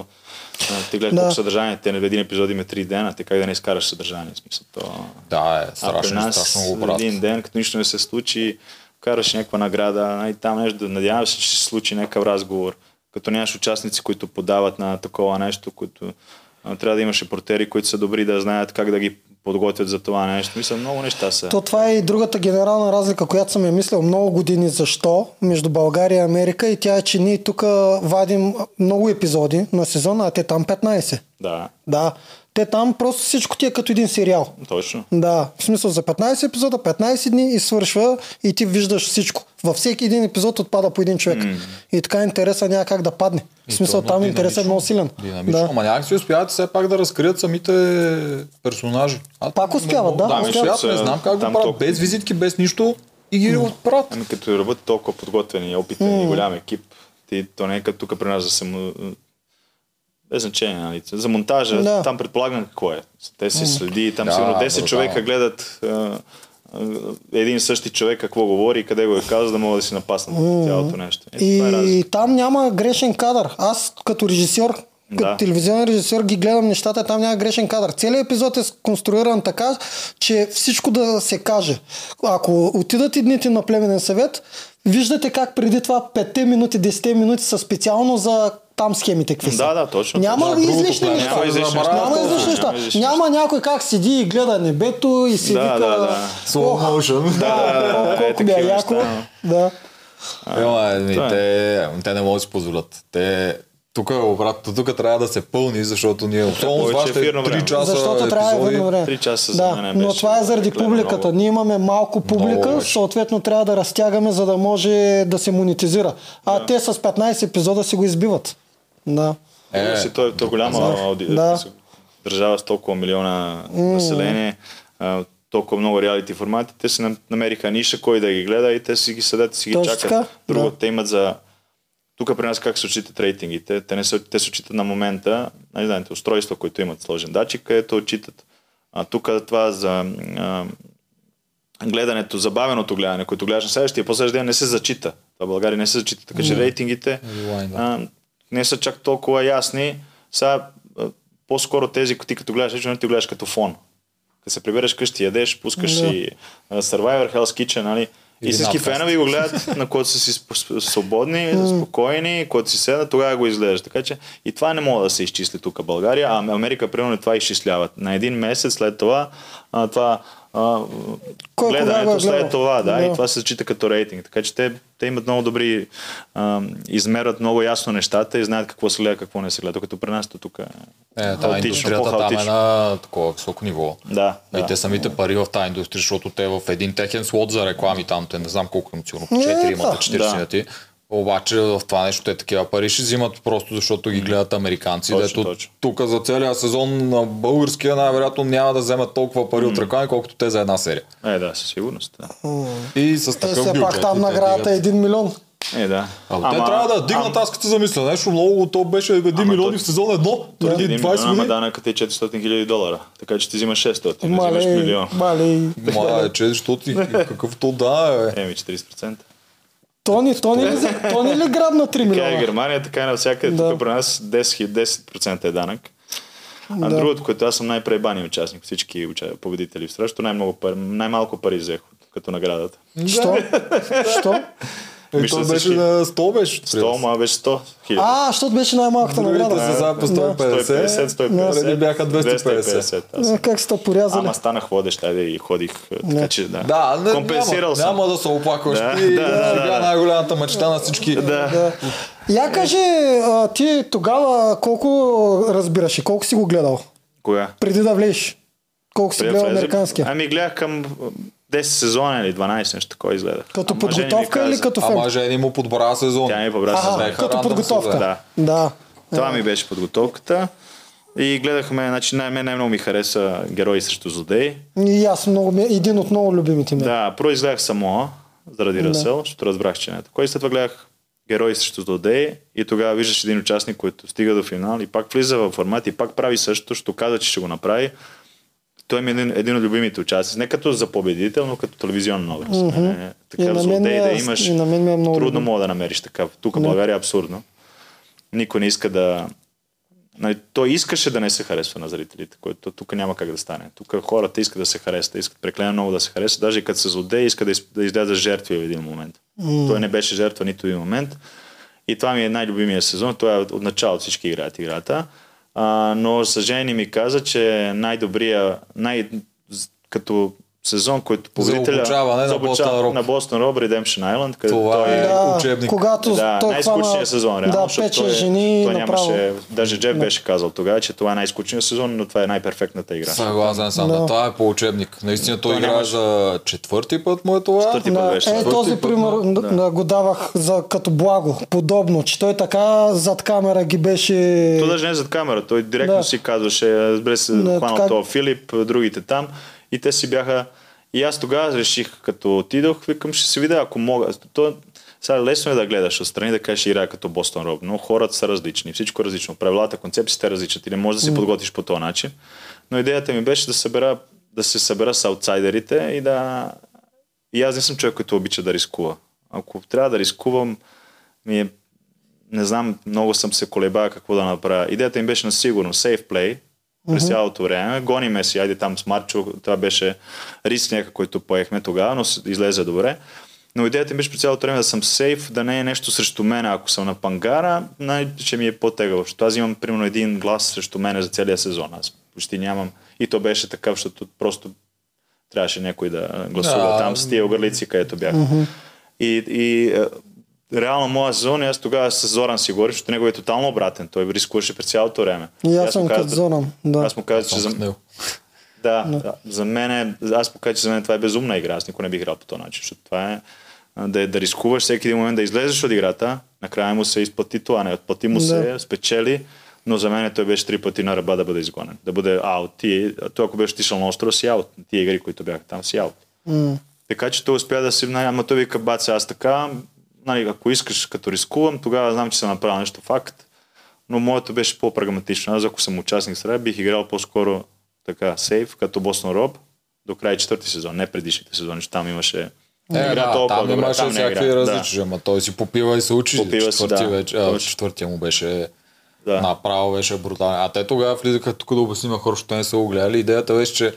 Mm. Ти гледаш да. колко съдържание. Те на един епизод има три дена, те как да не изкараш съдържание. Смисъл, то... Да, е страшно, а страшно го Един ден, като нищо не се случи, караш някаква награда, и там нещо, надявам се, че ще се случи някакъв разговор. Като нямаш участници, които подават на такова нещо, които трябва да имаш репортери, които са добри да знаят как да ги подготвят за това нещо. Мисля, много неща са. То това е и другата генерална разлика, която съм я мислил много години защо между България и Америка и тя е, че ние тук вадим много епизоди на сезона, а те там 15. Да. Да. Те там просто всичко ти е като един сериал. Точно. Да, в смисъл за 15 епизода, 15 дни и свършва и ти виждаш всичко. Във всеки един епизод отпада по един човек. Mm. И така интереса няма как да падне. В смисъл там интересът е много силен. Динамично, да. ама някак си успяват все пак да разкрият самите персонажи. А, пак успяват, да. Да, успяват, не знам как го правят. Толкова... Без визитки, без нищо и ги mm. отправят. Ами като работят толкова подготвени, опитен mm. и голям екип, ти, то не е като тук при нас да се без значение, нали? За монтажа, да. там предполагам какво е. Те си следи, там да, сигурно 10 човека гледат а, един същи човек какво говори и къде го е казал, да могат да си напаснат mm. цялото нещо. Е, и е там няма грешен кадър. Аз като режисьор, като да. телевизионен режисьор ги гледам нещата, там няма грешен кадър. Целият епизод е конструиран така, че всичко да се каже. Ако отидат и дните на племенен съвет, виждате как преди това 5 минути, 10 минути са специално за там схемите какви са. Да, да, точно. Няма да, излишни неща. Няма излишни неща. Няма, излишни неща. няма някой как седи и гледа небето и си да, вика... Да, да. Slow motion. Да, колко бе яко. Да. Ема, те, те не могат да си позволят. Те тук е обратно, тук трябва да се пълни, защото ние особено с вашите 3 часа Защото трябва да е време. 3 часа да, за мен но това е заради публиката. Ние имаме малко публика, много съответно трябва да разтягаме, за да може да се монетизира. А да. те с 15 епизода си го избиват. Да. Е, си, то, то голяма ауди... да. държава с толкова милиона mm. население, а, толкова много реалити формати, те се намериха ниша, кой да ги гледа и те си ги съдят, си ги Точно чакат. Така? Друго, да. те имат за... Тук при нас как се отчитат рейтингите? Те, не се, те се отчитат на момента, не знаете, устройства, които имат сложен датчик, където отчитат. А тук това за а, гледането, забавеното гледане, което гледаш на следващия, последващия ден не се зачита. Това в България не се зачита, така че рейтингите а, не са чак толкова ясни. Сега по-скоро тези, ти като гледаш, не ти гледаш като фон. Като се прибереш къщи, ядеш, пускаш да. си uh, Survivor, Hell's Kitchen, нали? Истински фенове го гледат, на който са си свободни, спокойни, който си седна, тогава го изглеждаш. Така че и това не мога да се изчисли тук в България, а Америка примерно това изчисляват. На един месец след това, а, това а, гледането след това, да, да, и това се зачита като рейтинг. Така че те, те имат много добри, а, измерят много ясно нещата и знаят какво се гледа, какво не се гледа. Докато при нас тук е, е тази индустрията там е на такова високо ниво. Да, и да. те самите пари в тази индустрия, защото те в един техен слот за реклами там, те не знам колко сигурно, 4 имат, 40 да. Обаче в това нещо те такива пари ще взимат просто защото ги гледат американци. Точно, дето точно. тук за целия сезон на българския най-вероятно няма да вземат толкова пари mm. от реклами, колкото те за една серия. Е, да, със сигурност. Да. Mm. И с такъв е, бюджет. пак там наградата е 1 милион. Е, да. А, ама, те трябва да дигнат, аз като замисля. Нещо много, то беше 1 милион то... в сезон едно, преди да, 20 години. Ама данъкът е 400 хиляди долара, така че ти взимаш 600, мале, взимаш милион. Мале, мале 400, какъв то да е. Еми 40%. Тони, Тони, ли, Тони ли грабна 3 милиона? Така е Германия, така е навсякъде. Да. Тук при нас 10, 10% е данък. А да. другото, което аз съм най-пребания участник, всички победители в срещу, най-много пари, най-малко пари взех като наградата. Що? Що? Е, Мисля, то беше на 100 беше. 100, ма беше 100 хиляди. А, защото беше най-малката награда. Да, за по 150. 150, 150. Преди бяха 250. 250 как сте порязали? Ама станах водещ, айде и ходих. Така че да. Да, не, Компенсирал няма, съм. Няма да се оплакваш. Да, ти, да, да, да, да. най-голямата мечта на всички. Да. да. Я кажи, а, ти тогава колко разбираш и колко си го гледал? Коя? Преди да влезеш. Колко си гледал американския? Ами гледах към 10 сезона или 12 нещо такова изгледа. Като Ама подготовка или като филм? Ама жени му подбора сезон. Тя ми подбра сезон. Като подготовка. Да. да. Това ми беше подготовката. И гледахме, значи най- мен най-много ми хареса Герои срещу злодеи. И аз много, един от много любимите ми. Да, първо изгледах Самоа, заради Да. Расел, защото разбрах, че не е такова. И след това гледах Герои срещу злодеи и тогава виждаш един участник, който стига до финал и пак влиза в формат и пак прави същото, защото каза, че ще го направи. Той ми е един, един от любимите участници. Не като за победител, но като телевизионен образ. Мгм. Mm-hmm. И Такъв на мен злодей е- да имаш. и на мен ми е много трудно мога да намериш такъв. Тук в. България е абсурдно. Никой не иска да... Нали, той искаше да не се харесва на зрителите, което тук няма как да стане. Тук хората искат да се харесват, искат прекалено много да се харесват. Даже и като се злодеи, искат да, из, да излязат жертви в един момент. М. Той не беше жертва нито един момент. И това ми е най-любимия сезон. Той е от начало всички играят играта. Но за ми каза, че най-добрия, най- като сезон, който победителя... обучаване на обуча- Boston Rob. На Boston Rob Redemption Island, където Това той е- да, учебник. когато да, той най-скучният хвана, сезон, реално. да, защото той, жени той направо. нямаше, даже Джеф Да. беше казал тогава, че това е най-скучният сезон, но това е най-перфектната игра. Съгласен съм. Да. Да. Това е по учебник. Наистина той, Той играе за четвърти път му е това. Четвърти път Да, беше. е, този път, пример да. Да, го давах за, като благо, подобно, че той така зад камера ги беше... То даже не е зад камера, той директно Да. си казваше, разбира се, хванал Филип, другите там и те си бяха... И аз тогава реших, като отидох, викам, ще се видя, ако мога. То, сега лесно е да гледаш отстрани да кажеш играя като Бостон Роб, но хората са различни, всичко е различно. Правилата, концепциите различат и не можеш да се подготвиш по този начин. Но идеята ми беше да, събера, да се събера с аутсайдерите и да... И аз не съм човек, който обича да рискува. Ако трябва да рискувам, ми е не знам, много съм се колебая какво да направя. Идеята им беше на сигурно, safe play, през цялото време. Гониме си, айде там с Марчо, това беше риск някакъв, който поехме тогава, но излезе добре. Но идеята ми беше през цялото време да съм сейф, да не е нещо срещу мен, ако съм на пангара, най- ще ми е по-тегаво. Защото аз имам примерно един глас срещу мен за целия сезон. Аз почти нямам. И то беше такъв, защото просто трябваше някой да гласува Да. там с тия огърлици, където бях. И, и е, реално моя сезон, и аз тогава с Зоран си говорих, защото неговия е тотално обратен. Той рискуваше през цялото време. И аз му съм като Зоран. Да. Аз му казах, че за, него. да, да, за мен е, аз му казах, че за мен това е безумна игра. Аз никога не бих играл по този начин, защото това е да, да рискуваш всеки един момент да излезеш от играта, накрая му се изплати това, не отплати му се, Да. спечели, но за мен той беше три пъти на ръба да бъде изгонен. Да бъде аут. Ти, той ако беше отишъл на острова си аут. Тия игри, които бяха там си аут. М. Така че той успя да си, ама той вика, баца, аз така, нали, ако искаш като рискувам, тогава знам, че съм направил нещо факт, но моето беше по-прагматично. Аз ако съм участник в среда, бих играл по-скоро така, сейф, като Бостон Роб, до края четвърти сезон, не предишните сезони, защото там имаше Е, игра да, толкова там добра, имаше там не всякакви различия, ама той си попива и се учи. Попива си, Четвърти да. вече, а, четвъртия му беше Да. направо беше брутален. А те тогава влизаха тук да обясним хора, защото не са го гледали. Идеята беше, че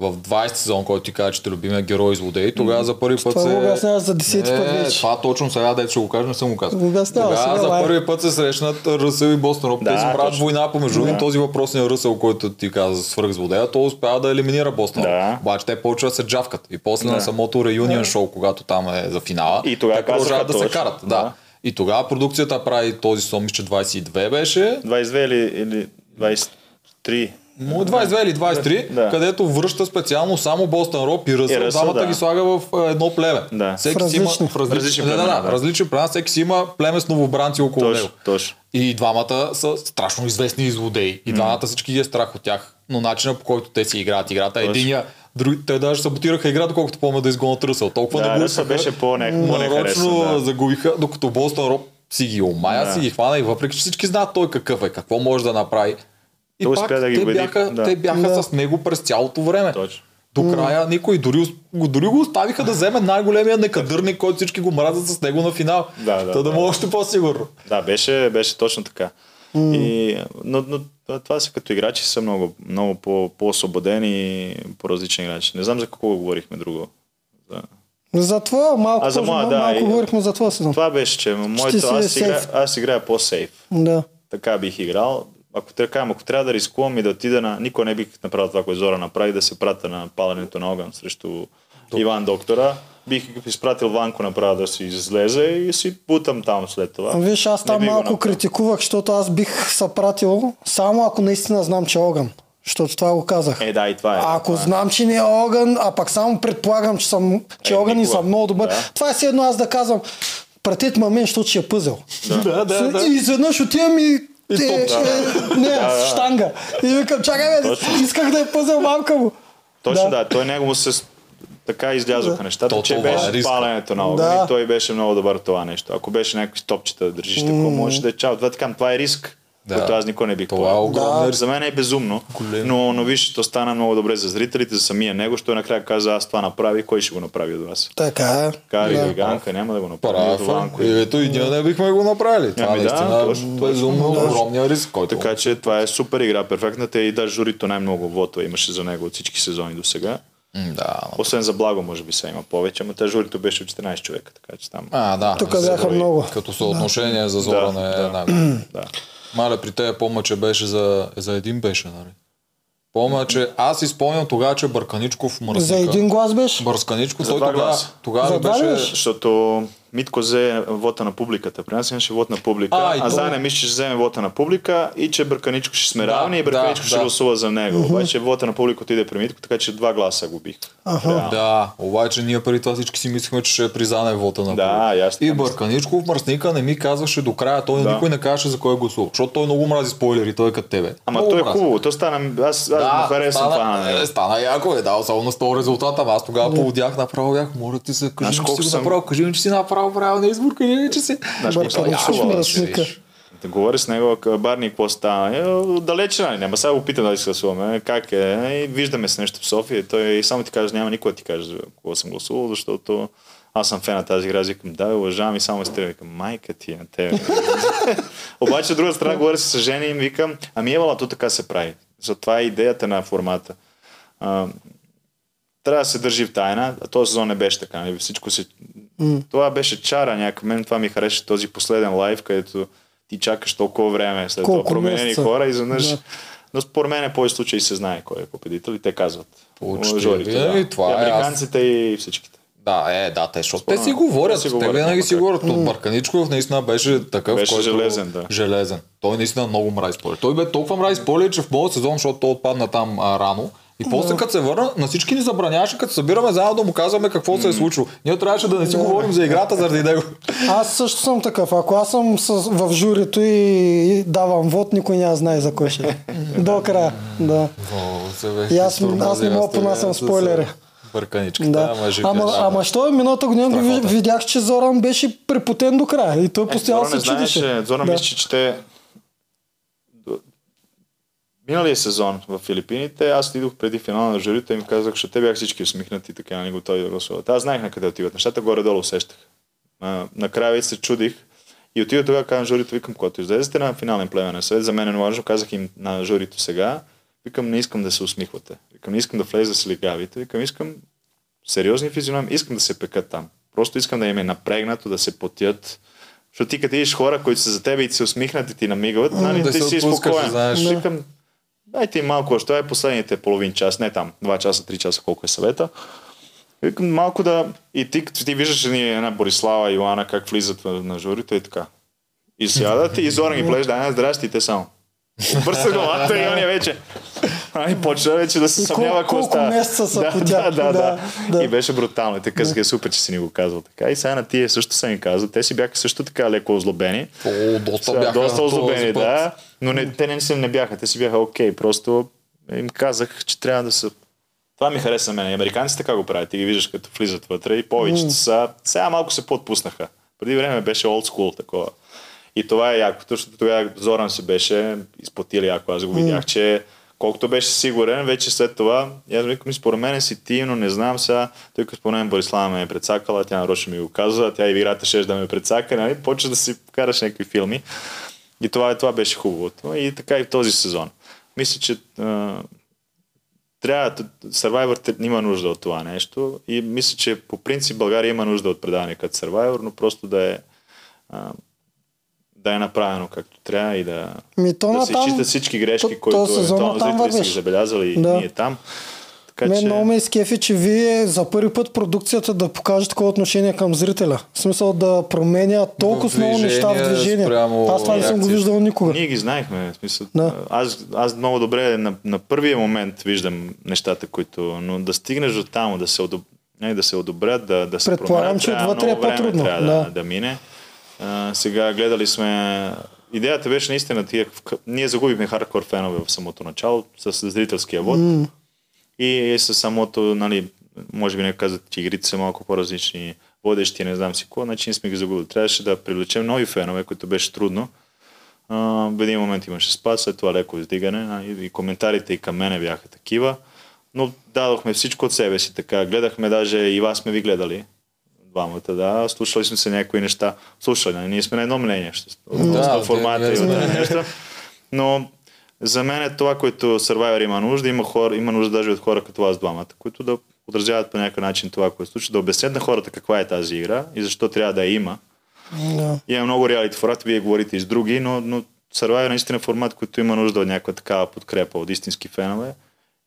в 20 сезон, който ти каза, че те любимия герой и злодей, тогава за първи път Това се... го обясняваш за десети път Е, вече. Това точно сега, дето ще го кажа, не съм го казал. Обясняваш, Тогава сега, за лай. първи път се срещнат Ръсъл и Бостон Роб. Да, Те си правят точно. война помежду им. Да. Този въпросния Ръсъл, който ти каза свърх злодея, то успява да елиминира Бостон. Да. Обаче те почват да се джавкат. И после Да. на самото реюнион шоу, когато там е за финала, И тогава те продължават да се карат. Да. Да. И тогава продукцията прави този сон, мисля, че 22 беше. 22 или, или 23. Му 22 или 23, Да. където връща специално само Бостън Роб и Ръсъл. И Ръсъл, Двамата да. ги слага в е, едно племе. Да. Всеки В си има различни. в различни, Различни да, да, племена, да, да. различни племена. Всеки си има племе с новобранци около него. Точно, точно. И двамата са страшно известни злодеи. И двамата всички ги е страх от тях. Но начинът по който те си играят играта, Точно. единия, други, те даже саботираха играта, колкото помня да изгонят Ръсъл. Толкова Да, Ръсъл беше по-не- по-нехаресен, нарочно да. загубиха, докато Бостън Роб си ги омая, Да. си ги хвана и въпреки, че всички знаят той какъв е, какво може да направи. И Той пак да ги те, убеди, бяха, да. те бяха Да. с него през цялото време. Точно. До края никой дори, го- дори го оставиха да вземе най-големия некадърник, който всички го мразят с него на финал. Да, да, Та да да. му е още по-сигурно. Да, беше, беше точно така. И, но, но това са като играчи са много, много по, по-освободени и по-различни играчи. Не знам за какво говорихме друго. За... За това малко, А, за моя, да, малко и- говорихме за това сезон. Това беше, че моето, си аз, игра, аз играя по-сейф. Да. Така бих играл. Ако трябва, ако трябва да рискувам и да отида на... Никой не бих направил това, което Зора направи, да се пратя на паленето на огън срещу Иван Доктора. Бих изпратил Ванко направо да си излезе и си бутам там след това. Виж, аз там малко критикувах, защото аз бих се пратил само ако наистина знам, че е огън. Защото това го казах. Е, да, и това е. А ако това е. знам, че не е огън, а пак само предполагам, че съм че Е, е, огън и съм много добър. Да. Това е все едно аз да казвам, пратете ма мен, защото ще е пъзел. Да, да, да. И изведнъж отивам и И е, е, не, да, штанга. И викам, чакай, бе, исках да е пъзел мамка му. Точно да, да той него му се така излязоха да. нещата, То, че беше е паленето на огън да. и той беше много добър това нещо. Ако беше някакви стопчета да държиш mm. такова, може да е чао. Това, така, това е риск. Да. Което аз никой не бих това е огромно. Да. За мен е безумно, но, но виж, то стана много добре за зрителите, за самия него, що накрая каза, аз това направи, кой ще го направи от вас? Така е. Кари да. Ганка няма да го направи. Прав, и ето и ние не бихме го направили. Това ами, наистина да, точно, безумно да. огромния риск, който... Така че това е супер игра, перфектната и даже журито най-много вотове имаше за него от всички сезони до сега. Да. Освен за благо, може би се има повече, но те журито беше от 14 човека, така че там. А, да. Тук бяха много. Като съотношение да. за Зора да, е да, да. Маля, при те помня, че беше за, за един беше, нали? Помня, че аз изпълням тогава, че Бърканичков мръсника. За един глас беше? Бърканичков, той тогава, тогава беше... Защото Митко взе вота на публиката. При нас имаше вод на публика. А, а Заня мисля, че ще вземе вота на публика и че Бърканичко ще сме равни да, и Бърканичко да, ще да. гласува за него. Uh-huh. Обаче вота на публика отиде при Митко, така че два гласа го бих. Uh-huh. Да, обаче ние преди това всички си мислихме, че ще е призане вота на публика. Да, ясно. И Бърканичко в мръсника не ми казваше до края, той да. никой не казваше за кой е гласува. Защото той много мрази спойлери, той е като тебе. Ама много той е хубаво, то стана, аз, аз да, го харесвам това на него. Стана яко, е дал само на 100 резултата. Аз тогава поводях направо бях, моля ти се, кажи, че си направил, кажи че си направил правилния избор къде че си. Да говори с него, Барни, какво стана? Е, далече, нали? Няма сега опитам да изгласуваме. Как е? И виждаме се нещо в София. Той само ти каже, няма никой да ти каже какво съм гласувал, защото аз съм фен на тази игра, викам, да, уважавам и само стрелям, викам, майка ти на тебе. Обаче, от друга страна, говоря с жени и им викам, ами евала, то така се прави. Затова е идеята на формата. А, трябва да се държи в тайна, а този сезон не беше така. Нали? Всичко се Mm. Това беше чара някак. Мен това ми хареша този последен лайв, където ти чакаш толкова време след Колко това променени месеца? хора и изведнъж. Да. Но според мен повече случаи се знае кой е победител и те казват. Жорите, да. и това и американците е, аз... и всичките. Да, е, да, те, защото те си говорят, те, си те винаги си говорят. Mm. Барканичков наистина беше такъв, беше който... железен, да. Железен. Той наистина много мрази спойлер. Той бе толкова мрази спойлер, че в моят сезон, защото той отпадна там а, рано, и после като се върна, на всички ни забраняваше, като събираме заедно да му казваме какво mm. се е случило. Ние трябваше да не си говорим за играта заради него. Аз също съм такъв. Ако аз съм с, в журито и давам вод, никой няма знае за кой ще е. До края. Да. О, и аз, аз не мога понасям спойлери. Бърканичката, да. ама, ама, ама що е миналата година видях, че Зоран беше препотен до края и той е, постоянно се чудеше. Зоран да. мисля, че те Миналия сезон в Филипините, аз отидох преди финала на журито и им казах, че те бяха всички усмихнати, така не готови да гласуват. Аз знаех на къде отиват нещата, горе-долу усещах. А, накрая се чудих и отидох тогава казвам журито, викам, когато излезете на финален племенен съвет, за мен е важно, казах им на журито сега, викам, не искам да се усмихвате. Викам, не искам да влезе с легавите, викам, искам сериозни физиономи, искам да се пекат там. Просто искам да им е напрегнато, да се потят, защото ти като видиш хора, които са за тебе и ти се усмихнат и ти намигват, нали, да ти си спокоен. Знаеш. Викам, Дайте им малко, още е последните половин час, не там, 2 часа, 3 часа, колко е съвета. Викам малко да... И ти, ти виждаш ни една Борислава и Йоана как влизат на журито и така. И сядат и Зоран ги плежда, здрасти, те само. Бърса главата и он е вече. Ай, почва вече да се съмнява какво става. месеца са да, по тях. Да, да, да, да. И беше брутално. И така да. супер, че си ни го казал така. И сега на тия също са ми казал. Те си бяха също така леко озлобени. О, доста бяха. Доста озлобени, да. Но не, те не, не бяха. Те си бяха окей. Просто им казах, че трябва да са това ми хареса на мен. Американците така го правят. Ти ги виждаш като влизат вътре и повечето са. Сега малко се подпуснаха. Преди време беше old school такова. И това е яко, защото тогава Зоран се беше изплатил яко. Аз го видях, че колкото беше сигурен, вече след това, аз викам, според мен си ти, но не знам сега, тъй като според мен Борислава ме е предсакала, тя нарочно ми го казва, тя и играта ще да ме предсака, нали? почва да си караш някакви филми. И това, това беше хубавото. И така и в този сезон. Мисля, че а, трябва, Survivor има нужда от това нещо и мисля, че по принцип България има нужда от предаване като Survivor, но просто да е а, да е направено както трябва и да, Ми, то да се там, читат всички грешки, то, които евентуално зрители са ги забелязали и да. ние там. Така, Мен че... много ме изкефи, че вие за първи път продукцията да покаже такова отношение към зрителя. В смисъл да променя толкова много неща в движение. Аз това не съм го виждал никога. Ние ги знаехме. В смисъл, да. аз, аз много добре на, на първия момент виждам нещата, които... Но да стигнеш до там, да се, одоб... не, да се одобрят, да, да се Предполагам, че отвътре е по-трудно. Трябва да. да, да мине. А, сега гледали сме идеята беше наистина тия, ние загубихме хардкор фенове в самото начало с зрителския вод mm. и с самото, нали, може би не казват, че игрите са малко по-различни, водещи, не знам си какво, значи ние сме ги загубили. Трябваше да привлечем нови фенове, които беше трудно. А, в един момент имаше спад, след това леко издигане и, и коментарите и към мене бяха такива. Но дадохме всичко от себе си така. Гледахме даже и вас сме ви гледали двамата, да. Слушали сме се някои неща. Слушали, нали? ние сме на едно мнение. Ще, да, формата и неща. Но за мен е това, което Survivor има нужда. Има, хора, има нужда даже от хора като вас двамата, които да отразяват по някакъв начин това, което случва, да обяснят на хората каква е тази игра и защо трябва да я има. Yeah. Има много реалити формат, вие говорите и с други, но, но Survivor е наистина формат, който има нужда от някаква такава подкрепа от истински фенове.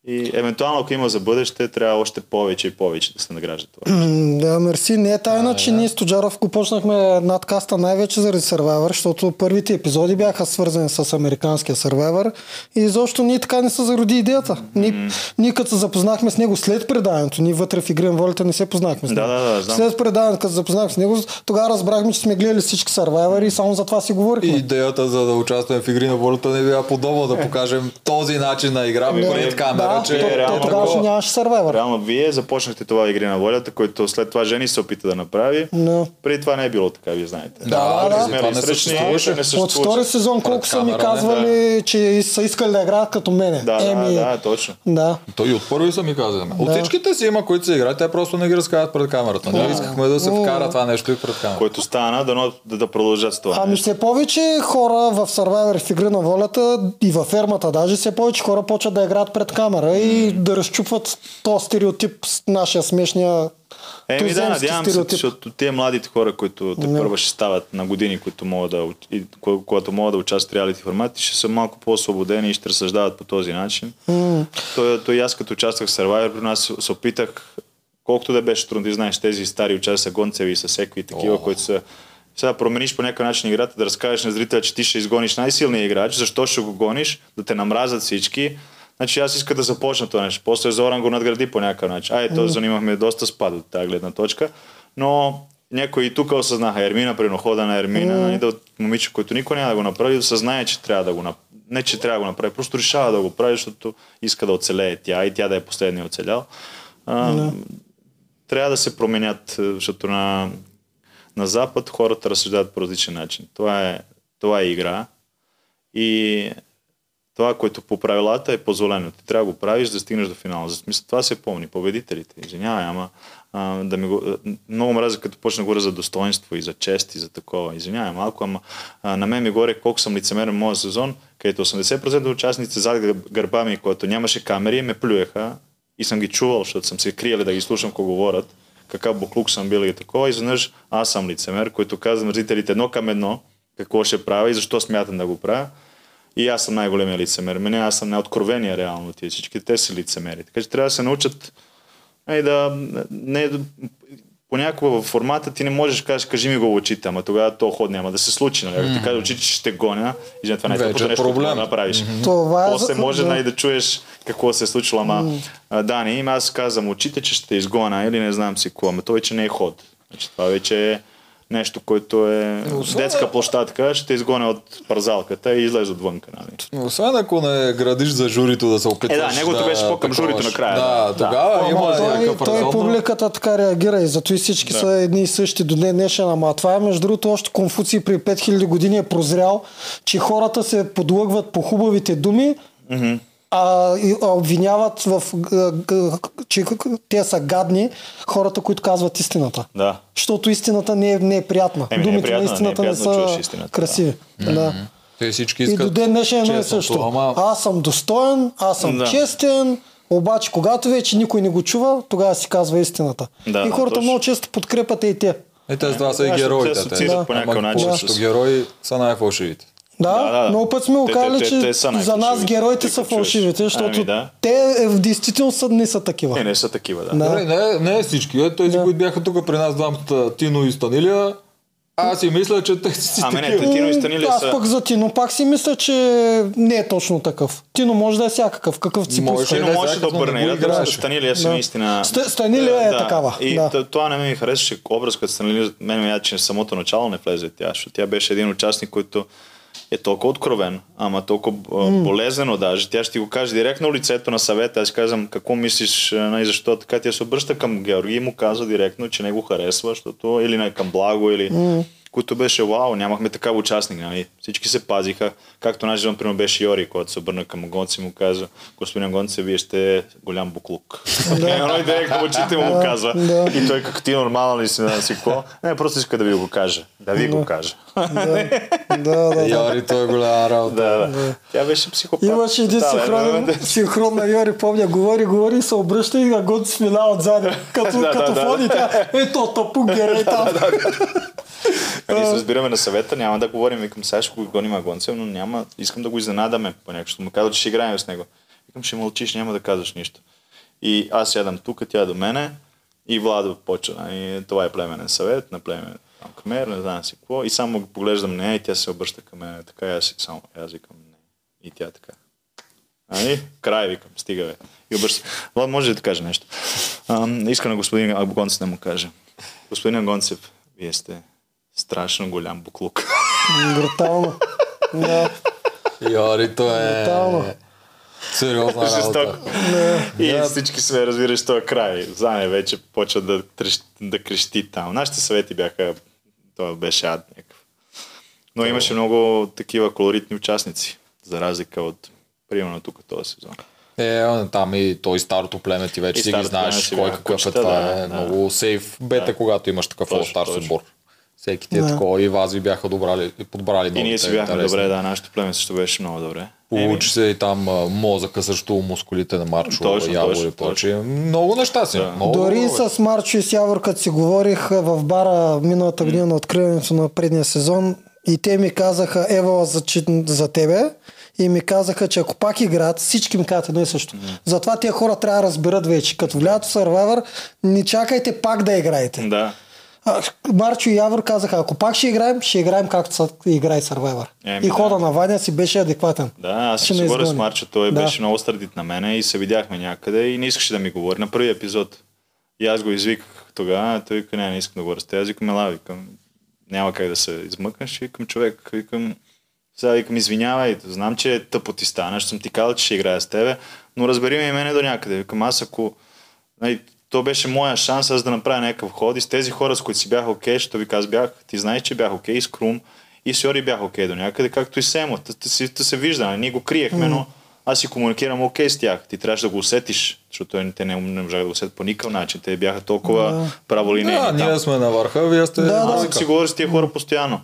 И евентуално, ако има за бъдеще, трябва още повече и повече да се награжда това. Да, мерси. Не е тайна, че ние с Тоджаров го почнахме надкаста най-вече заради Survivor, защото първите епизоди бяха свързани с американския Survivor и изобщо ние така не са зароди идеята. Ние, mm-hmm. ние като се запознахме с него след преданието, ние вътре в Игрен волята не се познахме с него. Да, да, да, знам. След преданието, като се запознахме с него, тогава разбрахме, че сме гледали всички Survivor и само за това си говорихме. И идеята за да участваме в Игри на волята не била подобно да покажем този начин на игра пред камера да, че то, реално, тогава нямаше сървайвър. Реално вие започнахте това игри на волята, който след това Жени се опита да направи. No. Преди това не е било така, вие знаете. Да, да, да. Не съществуваше. От втори сезон колко са ми казвали, да. че са искали да играят като мене. Да, Еми... да, да, точно. Да. Той от първи са ми казали. От да. всичките си има, които се играят, те просто не ги разказват пред камерата. Ние искахме да се вкара това нещо и пред камерата. Който стана, да, да, да продължат с това. Ами все повече хора в Survivor в игри на волята и във фермата даже все повече хора почват да играят пред камера и да разчупват този стереотип с нашия смешния Еми да, надявам стереотип. се, защото тези младите хора, които те първа ще стават на години, които могат да, когато могат да участват в реалити формати, ще са малко по-освободени и ще разсъждават по този начин. Mm. Той, той аз като участвах в Survivor, при нас се опитах, колкото да беше трудно, да знаеш тези стари участия са Гонцеви и са Секви и такива, oh. които са сега промениш по някакъв начин играта, да разкажеш на зрителя, че ти ще изгониш най-силния играч, защо ще го гониш, да те намразят всички, Значи аз иска да започна това нещо. После Зоран го надгради по някакъв начин. Ай, то занимахме доста спад от тази гледна точка. Но някои и тук осъзнаха Ермина, при хода на Ермина, mm. да от момиче, който никой няма да го направи, да съзнае, че трябва да го направи. Не, че трябва да го направи, просто решава да го прави, защото иска да оцелее тя и тя да е последния оцелял. А, mm. Трябва да се променят, защото на, на Запад хората разсъждават по различен начин. Това е, това е игра. И това, което по правилата е позволено. Ти трябва да го правиш, да стигнеш до финала. За смисъл, това се помни. Победителите. Извинявай, ама а, да ми го, много мразя, като почна говоря за достоинство и за чест и за такова. Извинявай малко, ама а, на мен ми горе колко съм лицемерен в моя сезон, където 80% от участниците зад гърба ми, когато нямаше камери, ме плюеха и съм ги чувал, защото съм се криели да ги слушам какво говорят, какъв буклук съм бил и такова. Изведнъж аз съм лицемер, който казвам зрителите едно към едно какво ще правя и защо смятам да го правя. И аз съм най-големия лицемер. Мене аз съм най-откровения реално. Тия всички те са лицемери. Така че трябва да се научат и да не, понякога в формата ти не можеш да кажеш, кажи ми го в очите, ама тогава то ход няма да се случи. Нали? Mm-hmm. ти кажеш очите, че ще гоня и това не е нещо, проблем. да направиш. Mm-hmm. Това е После може да. Нали, да чуеш какво се е случило, ама mm-hmm. Дани, аз казвам очите, че ще изгоня или не знам си какво, ама той вече не е ход. Значи, това вече е нещо, което е Освен... детска площадка, ще те изгоня от парзалката и излезе отвънка. Нали? Освен ако не градиш за журито да се опитваш. Е, да, неговото да, беше по-към журито накрая. Да, да. тогава да. има той, той публиката така реагира и зато и всички да. са едни и същи до днес днешен. Ама това е между другото още Конфуций при 5000 години е прозрял, че хората се подлъгват по хубавите думи, mm-hmm а, а обвиняват в, че те са гадни хората, които казват истината. Да. Защото истината не е, не е приятна. Еми, Думите не е приятна, на истината не, е не са истината, красиви. Да. да. Те всички искат и до ден днешен е също. Ама... Аз съм достоен, аз съм да. честен, обаче когато вече никой не го чува, тогава си казва истината. Да, и хората точно. много често подкрепят и те. И те това са и героите. Те, да. по някакъв начин. герои са най-фалшивите. Да, да, да. много път сме го казали, че те, те за нас героите са фалшивите, защото ами, да. те е, в действителност са, не са такива. Не, не са такива, да. да. Не, не, не всички. Е, тези, да. които бяха тук при нас двамата, Тино и Станилия, аз си мисля, че те си Ами не, Тино и Станилия Аз пък за Тино пак си мисля, че не е точно такъв. Тино може да е всякакъв, какъв си може, Тино може да обърне. Да, Станилия си наистина... Станилия е такава. И това не ми харесваше образ, като Станилия, мен ми че самото начало не влезе тя, защото тя беше един участник, който е толкова откровен, ама толкова mm. болезнено даже. Тя ще ти го каже директно лицето на съвета. Аз казвам, какво мислиш, и защо така. Тя се обръща към Георги и му казва директно, че не го харесва, защото или не към благо, или... Mm което беше вау, нямахме такава участник. Нали? Всички се пазиха. Както наш например, беше Йори, който се обърна към Гонци и му каза, господин Гонци, вие сте голям буклук. Да. и директно очите му казва. И той как ти нормално ли си на си какво? Не, просто иска да ви го каже. Да ви го каже. Да, да. Йори, той е голяма работа. Тя беше психопат. Имаше един синхрон, синхрон на Йори, помня, говори, говори и се обръща и на Гонци смила отзади. Като, като фони тя, ето, тапук, герей там. Ние се разбираме на съвета, няма да говорим, викам, сега ще го гоним Агонцев, но няма, искам да го изненадаме по някакво. Му казва, че ще играем с него. Викам, ще мълчиш, няма да казваш нищо. И аз сядам тук, тя до мене и Владо почва. И това е племенен съвет на племен там кмер, не знам си какво. И само го поглеждам нея и тя се обръща към мен. Така и аз само, аз викам не. И тя така. Ами, край викам, стига бе. И обръща. Влад, може ли да каже нещо? А, иска на господин Агонцев да му каже. Господин Агонцев, вие сте страшно голям буклук. Брутално. Да. Йори, то е... Брутално. Сериозна работа. И да. всички сме, разбираш, този край. Зане вече почва да, да крещи там. Нашите съвети бяха... Това беше ад някакъв. Но имаше много такива колоритни участници, за разлика от примерно тук този сезон. Е, там и той старото племе ти вече и си ги знаеш кой какъв е това. Да, е да. много сейф бета, да. когато имаш такъв All Stars отбор всеки ти е да. такова и вас ви бяха добрали, подбрали. И ние си бяхме интересни. добре, да, нашето племе също беше много добре. Получи се и там мозъка срещу мускулите на Марчо, точно, Явор и прочие. Много неща си. Да. Много Дори добре. с Марчо и с Явор, като си говорих в бара миналата година на откриването на предния сезон и те ми казаха, ева за, за тебе, и ми казаха, че ако пак играят, всички ми казват едно и също. Mm. Затова тия хора трябва да разберат вече. Като влязат в Survivor, не чакайте пак да играете. Да. Марчо и Явор казаха, ако пак ще играем, ще играем както са играе Survivor. Е, и хода да. на Ваня си беше адекватен. Да, аз ще си говоря с Марчо, той да. беше много стърдит на мене и се видяхме някъде и не искаше да ми говори на първи епизод. И аз го извиках тогава, той вика, не, не искам да говоря с теб. Аз викам, ела, викам, няма как да се измъкнеш. Викам, човек, викам, сега викам, извинявай, знам, че е тъпо ти стана, ще съм ти казал, че ще играя с тебе, но разбери ме и мене до някъде. Викам, аз ако нали, то беше моя шанс аз да направя някакъв ход и с тези хора, с които си бях окей, okay, ви аз бях, ти знаеш, че бях окей, okay, с Крум и с Йори бях окей okay до някъде, както и Семо. Та, се, се вижда, нали? ние го криехме, но аз си комуникирам окей с тях. Ти трябваше да го усетиш, защото те не, не можаха да го усетят по никакъв начин. Те бяха толкова да. праволинейни. Да, ние сме на върха, вие сте... Да, аз да. си говоря с тия хора постоянно.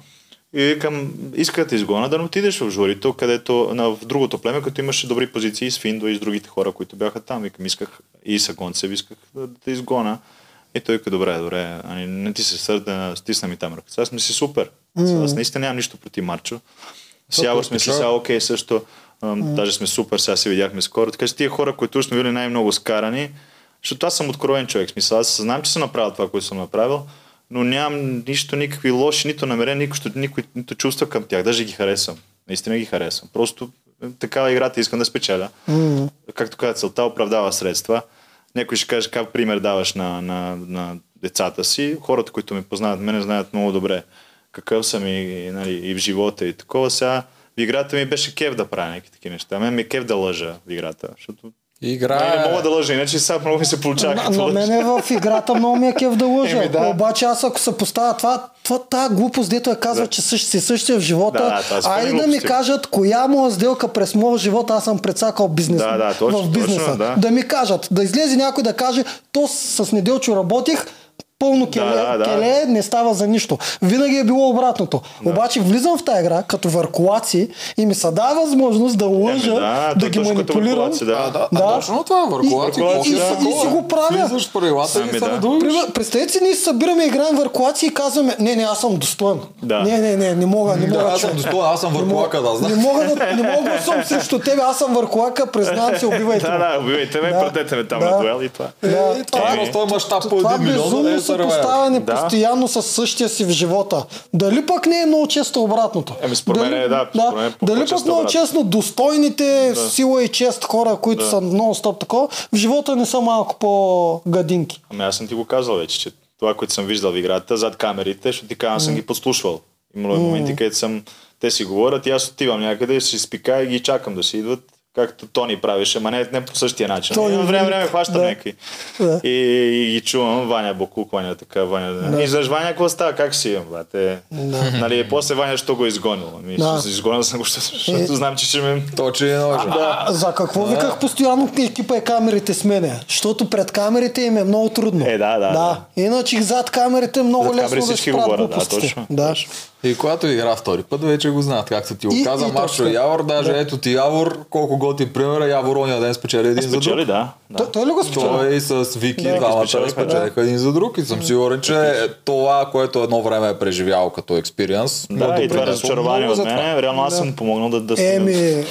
И викам, иска да изгона да не отидеш в журито, където на, в другото племе, като имаше добри позиции с Финдо и с другите хора, които бяха там. Викам, исках и с Гонцев, исках да, да изгона. И той каза, добре, добре, ани, не ти се сърда, стисна ми там ръката. Аз ми си супер. Mm. Аз наистина нямам нищо против Марчо. С Явор сме си сега окей също. Mm. Даже сме супер, сега се видяхме скоро. Така че тия хора, които сме били най-много скарани, защото аз съм откровен човек. Смисъл, аз знам, че съм направил това, което съм направил но нямам нищо, никакви лоши, нито намерения, никой, никой, нито чувства към тях. Даже ги харесвам. Наистина ги харесвам. Просто е, такава играта искам да спечеля. Mm-hmm. Както каза, целта оправдава средства. Някой ще каже как пример даваш на, на, на децата си. Хората, които ме познават, мене знаят много добре какъв съм и, нали, и в живота и такова. Сега в играта ми беше кев да правя някакви такива неща. Мен ми е кев да лъжа в играта, защото Игра... Не, не мога да лъжа, иначе сега много ми се получава. На, на мен е в играта много ми е кев да лъжа. Еми, да. Обаче аз ако се поставя това, това тази глупост, дето е казва, да. че същи, си същия в живота, да, да, айде да ми кажат коя моя сделка през моя живот аз съм прецакал бизнес, да, да, точно, в бизнеса. Точно, да. да ми кажат, да излезе някой да каже, то с неделчо работих, пълно келе, да, да, келе не става за нищо. Винаги е било обратното. Да. Обаче влизам в тази игра като въркулаци и ми се дава възможност да лъжа, Еми, да, да ги манипулирам. Да. Да, да, да. точно това е въркулаци. И, и, и, и, и, си го правя. Влизаш в правилата и да. Представете си, ние събираме, играем въркулаци и казваме, не, не, аз съм достоен. Да. Не, не, не, не мога, не мога. Да, аз съм достоен, аз съм въркулака, да знам. Не мога да, не мога да съм срещу тебе, аз съм въркулака, признавам се, убивайте ме. Да, да, убивайте ме, пратете ме там на дуел и това. Това е просто мащаб по един милион. Това е да. постоянно със същия си в живота. Дали пък не е много често обратното? Еми, според мен е, да. да. Мен, дали пък много честно достойните да. сила и чест хора, които да. са много стоп такова, в живота не са малко по-гадинки. Ами аз съм ти го казал вече, че това, което съм виждал в играта, зад камерите, ще ти кажа, аз съм ги подслушвал. Имало mm. моменти, където съм те си говорят и аз отивам някъде, си спика и ги чакам да си идват както Тони правеше, ма не, не по същия начин. Тони, време, време, време хващам да. някакви. Да. И, и, и, чувам Ваня Бокук, Ваня така, Ваня. Да. И за Ваня какво става? Как си имам, брате? Да. Нали, после Ваня, що го е изгонил? Ми, да. Изгонил съм го, защото, е... знам, че ще ме... Точи е ножа. Да. За какво да. виках постоянно екипа е камерите с мене? Защото пред камерите им е много трудно. Е, да, да. да. да. Иначе зад камерите е много зад лесно да справят да, точно. Да. И когато игра втори път, вече го знаят, както ти го каза. Маршо Явор, даже да. ето ти Явор, колко готи примера, Явор ония ден спечели един спечели, за друг. да. да. Той, той ли го спечели? Той с Вики, да. двамата спечелиха да. един за друг и съм сигурен, че това, което едно време е преживял като експириенс, да, и това е разочарование от мен. Реално аз съм помогнал да, да Еми,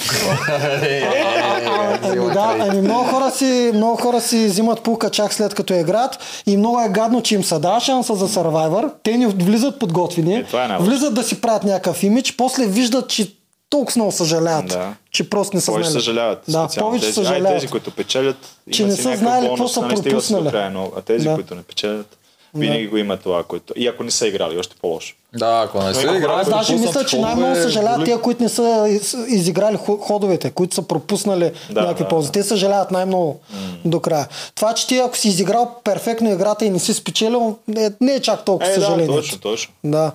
ами да, ами много хора си, много хора си взимат пулка чак след като е играят и много е гадно, че им се дава шанса за Survivor. Те ни влизат подготвени, е, е влизат да си правят някакъв имидж, после виждат, че толкова много съжаляват, да. че просто не са повече знали. съжаляват. Да, повече тези, съжаляват. Ай, тези, които печелят, че не са знали какво са нали, пропуснали. Края, но, а тези, да. които не печелят, винаги да. го има това, което... И ако не са играли, още по-лошо. Да, ако не са играли. Аз даже мисля, че най-много съжаляват тия, които не са изиграли ходовете, които са пропуснали да, някакви да, ползи. Да. Те съжаляват най-много mm. до края. Това, че ти ако си изиграл перфектно играта и не си спечелил, не, не е чак толкова е, съжаление. Да, точно, точно. Да.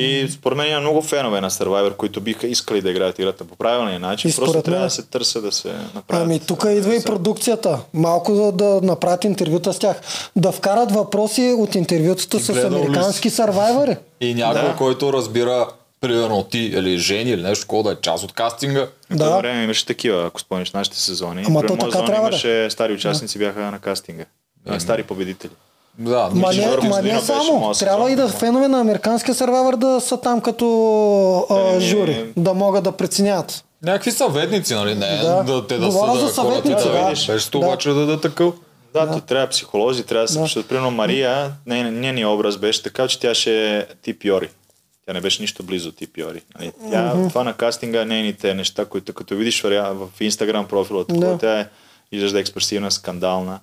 И според мен има много фенове на Survivor, които биха искали да играят играта по правилния начин. И Просто мен... трябва да се търся да се направят. Ами тук идва и продукцията. Малко да, да направят интервюта с тях. Да вкарат въпроси от интервютата с американски сървайвери. И някой, да. който разбира примерно ти или Жени или нещо, което да е част от кастинга. Да. време имаше такива, ако спомниш нашите сезони. Ама то така трябва имаше да. стари участници, да. бяха на кастинга. Ами. Стари победители. Да, ма не, ма не само. Трябва и да фенове на американския сервайвър да са там като а, е, жури, да могат да преценят. Някакви съветници, нали? Не, да, да те да Говоря са за съветници, да. да. Беше да. обаче да да такъв. Да, да, трябва психолози, трябва да се да. Примерно Мария, нейният образ беше така, че тя ще е тип Йори. Тя не беше нищо близо тип Йори. Нали? Тя, mm-hmm. Това на кастинга, нейните неща, които като видиш в Инстаграм профила, да. тя е изглежда експресивна, скандална.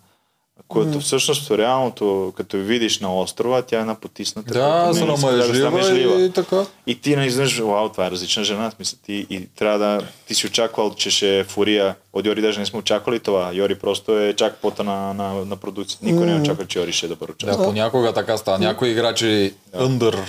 Което всъщност реалното, като видиш на острова, тя е една потисната. Да, срамежлива и така. И ти не изнъж, вау, това е различна жена, смисъл, ти, и трябва да, ти си очаквал, че ще е фурия. От Йори даже не сме очаквали това. Йори просто е чак пота на, на, на продукция. Никой mm. не очаква, че Йори ще е добър участник. Да, понякога така става. Някои играчи да. under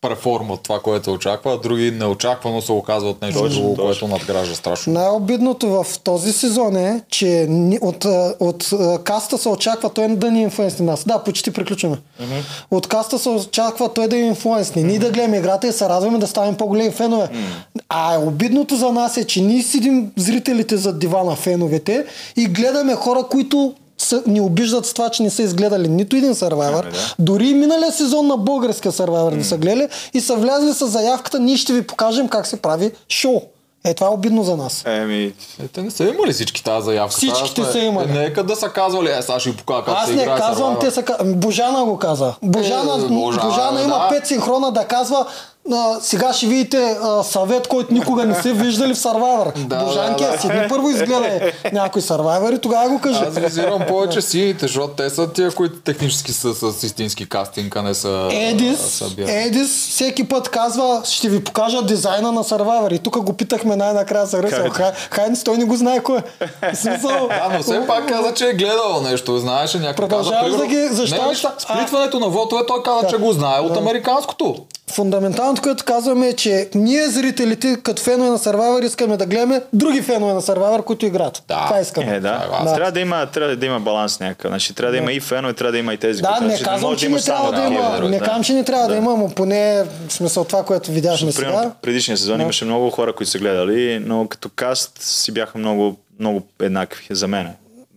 преформат това, което очаква, а други неочаквано се оказват нещо точно, друго, точно. което надгражда страшно. Най-обидното в този сезон е, че от, от, от каста се очаква той да ни инфлуенсни нас. Да, почти приключваме. Mm-hmm. От каста се очаква той да ни инфлуенсни. Mm-hmm. Ние да гледаме играта и се радваме да ставим по-големи фенове. Mm-hmm. А обидното за нас е, че ние седим зрителите зад дивана феновете и гледаме хора, които са, ни обиждат с това, че не са изгледали нито един сървайвър. Ами да. Дори и миналия сезон на българска сървайвър mm. не са гледали и са влязли с заявката, ние ще ви покажем как се прави шоу. Е, това е обидно за нас. Еми, е, те не са имали всички тази заявка. Всичките са имали. Е, нека да са казвали, е, сега ще ви покажа как Аз се не казвам, те са Божана го каза. Божана, е, Божана, Божана има да. пет синхрона да казва а, сега ще видите а, съвет, който никога не се виждали в Survivor. да, Божанки, да, да. седни първо изгледай някой Survivor и тогава го кажи. Аз визирам повече сините, защото те са тия, които технически са с истински кастинг, а не са Едис, са Едис всеки път казва, ще ви покажа дизайна на Survivor. И тук го питахме най-накрая с Ръсъл. Хайнс, той не го знае кой е. Смисъл... Да, но все пак каза, че е гледал нещо. Знаеш, някакъв Продължаваш да ги защитаваш. Сплитването на вотове той каза, че го знае от американското. Фундаменталното, което казваме е, че ние зрителите, като фенове на Survivor, искаме да гледаме други фенове на Survivor, които играят. Да. Това искаме. Е, да. да. Трябва, да има, трябва да има баланс някакъв. Значи, трябва да, да има и фенове, трябва да има и тези, да, които... не казвам, че не трябва да, има. Не казвам, че не трябва да, има, но поне в смисъл това, което видяхме сега. Предишния сезон имаше много хора, които са гледали, но като каст си бяха много, много еднакви за мен.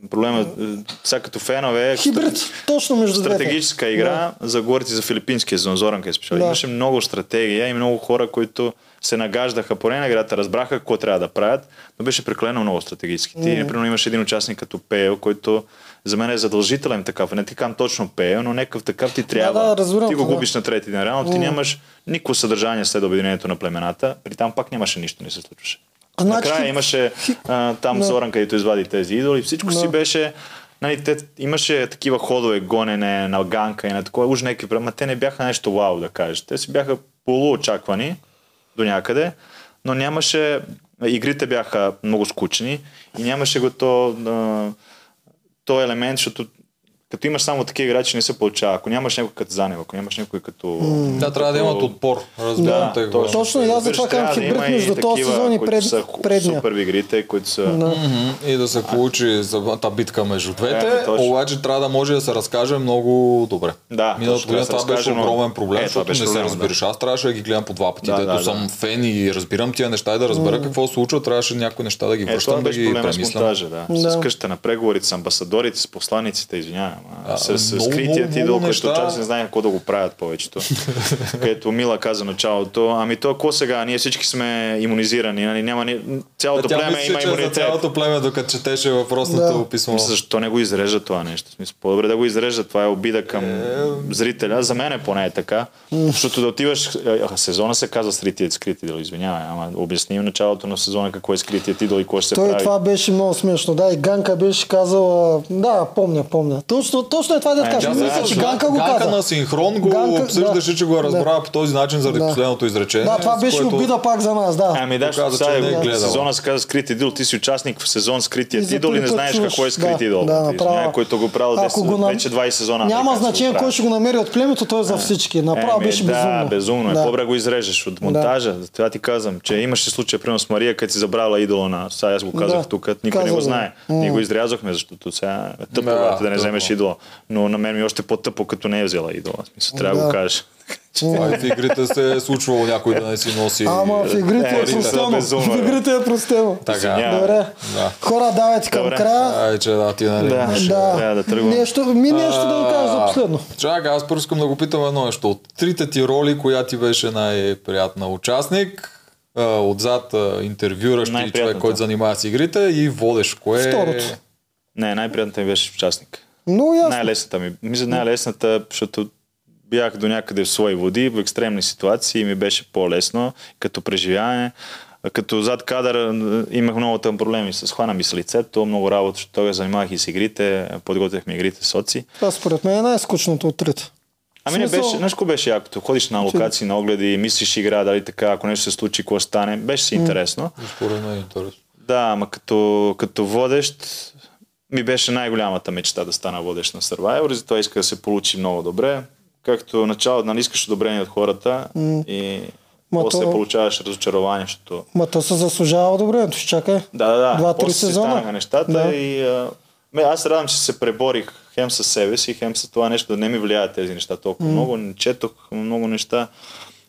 Проблема, е, сега като фенове, е Хибрид, точно между стратегическа двете. игра, да. за говорите за филипинския сезон, Зоранка е специал. Да. Имаше много стратегия и много хора, които се нагаждаха по на играта, разбраха какво трябва да правят, но беше преклено много стратегически. Ти, mm. например, имаш един участник като Пейл, който за мен е задължителен такъв. Не ти кам точно Пейл, но някакъв такъв ти трябва. Да, да, разбирам, ти го губиш да. на трети ден. Реално mm. ти нямаш никакво съдържание след обединението на племената. При там пак нямаше нищо, не се случваше. Значи... Накрая имаше а, там no. Зоран, където извади тези идоли. Всичко no. си беше... Нали, те, имаше такива ходове, гонене на ганка и на такова, уж някакви, ама те не бяха нещо вау да кажеш. Те си бяха полуочаквани, до някъде, но нямаше, игрите бяха много скучни и нямаше го то, то елемент, защото като имаш само такива играчи, не се получава. Ако нямаш някой като Занев, ако нямаш някой като... Mm. Да, трябва да имат отпор. Разбирам да, точно, точно и аз за това казвам хибрид между този сезон и пред, са предния. Супер игрите, които са... Да. Mm-hmm. И да се получи за тази битка между двете, е, обаче трябва да може да се разкаже много добре. Да, Миналата година това беше огромен проблем, е, защото не се разбираш. Аз трябваше да ги гледам по два пъти, дето съм фен и разбирам тия неща и да разбера какво се случва, трябваше някои неща да ги е, връщам, да ги премислям. С къщата на преговорите с амбасадорите, с посланиците, извинявам скритият идол, който чак не знае какво да го правят повечето. Където Мила каза началото, ами то какво сега, ние всички сме иммунизирани, нали? няма ни... цялото да, племе има имунитет. Цялото племе, докато четеше въпросното да. писмо. Мисля, защо не го изрежа това нещо? Смисъл, по-добре да го изрежа, това е обида към е... зрителя. За мен е поне е така. Защото да отиваш, сезона се казва скритият скрит идол, извинявай, ама обясни в началото на сезона какво е скритият идол и какво ще се Той прави. това беше много смешно, да, и Ганка беше казала, да, помня, помня. Точно, точно е това да кажа. Мисля, че Ганка го Ганка на синхрон го Ганка, обсъждаше, да, че го е разбрал да. по този начин заради да. последното изречение. Да, това беше което... обида пак за нас, да. Ами да, каза, че не е гледал. Сезона се казва скрит идол, ти си участник в сезон скритият идол и не знаеш какво е скрит идол. Да, направо. който го правил вече 20 сезона. Няма значение кой ще го намери от племето, той е за всички. Направо беше безумно. Да, безумно. Е по-добре го изрежеш от монтажа. Това ти казвам, че имаше случай, примерно с Мария, където си забрала идола на. Сега аз го казах тук, никой не го знае. Ние го изрязахме, защото сега е тъпо, да не вземеш идола. Но на мен ми е още по-тъпо, като не е взела идола. Смисъл, трябва да го кажеш. А в игрите се е случвало някой да не си носи. Ама в игрите е, е простено. В игрите е простено. Така. Добре. Да. Хора, давайте към Добре. края. Ай, че да, ти нали. Да, да. Трябва да тръгвам. Нещо, ми нещо да го кажа за последно. Чакай, аз първо искам да го питам едно нещо. От трите ти роли, коя ти беше най-приятна участник? отзад интервюращ и човек, който занимава с игрите и водеш. Кое Второто. Не, най-приятната ми беше участник. Но ясно. Най-лесната ми. Мисля, най-лесната, защото бях до някъде в свои води, в екстремни ситуации и ми беше по-лесно като преживяване. Като зад кадър имах много тъм проблеми с хвана ми с лицето, много работа, защото тогава занимавах и с игрите, подготвяхме игрите с оци. Това според мен е най-скучното от трите. Ами не беше, знаеш какво беше якото? Ходиш на локации, на огледи, мислиш игра, дали така, ако нещо се случи, какво стане. Беше си интересно. Според мен е интересно. Да, ама като, като водещ, ми беше най-голямата мечта да стана водещ на Survivor, затова иска да се получи много добре. Както начало, нали искаш одобрение от хората mm. и Ма после то... получаваш разочарование, защото... Ма то се заслужава одобрението, ще чакай. Да, да, да. Два-три сезона. нещата да. и... А... Ме, аз радвам, че се преборих хем със себе си, хем с това нещо да не ми влияят тези неща толкова mm. много. Четох много неща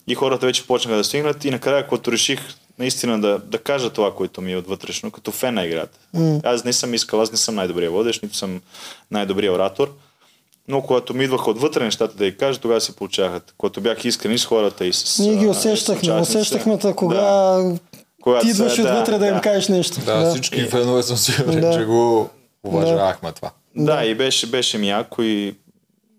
и хората вече почнаха да стигнат и накрая, когато реших наистина да, да кажа това, което ми е отвътрешно, като фен на играта. Mm. Аз не съм искал, аз не съм най-добрия водещ, нито съм най-добрия оратор. Но когато ми идваха отвътре нещата да я кажа, тогава се получаваха. Когато бях искрени с хората и с. Ние ги усещахме. Усещахме те, кога. Да. Когато ти идваш да, отвътре да, да им кажеш нещо. Да, да. всички и... фенове съм сигурен, да. че го уважавахме да. това. Да, да, и беше, беше ми яко и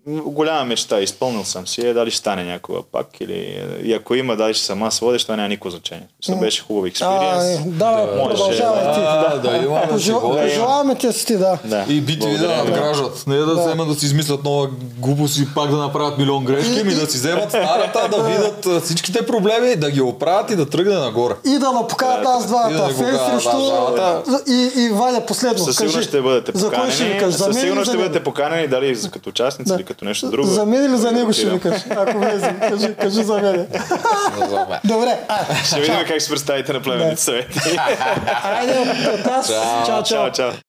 голяма мечта, изпълнил съм си, е, дали ще стане някога пак или и ако има, дали ще съм аз водещ, това няма никакво значение. Мисля, беше хубав експириенс. Е, да, да, продължавай ти. Да, да, да, имаме Пожелаваме ти си, да. да. И битви да надграждат. Не да, вземат да си измислят нова глупост и пак да направят милион грешки, ми да си вземат старата, да видят всичките проблеми, да ги оправят и да тръгне нагоре. И да напокарат аз двата. Фен срещу и Ваня последно. Със сигурност ще бъдете поканени. Със сигурност ще бъдете поканени дали като участници или като нещо друго. За мен или за него ще викаш? Ако влезем, кажи, кажи за мен. Добре. Ще видим как се представите на племените съвети. Айде, от нас. Чао, чао, чао.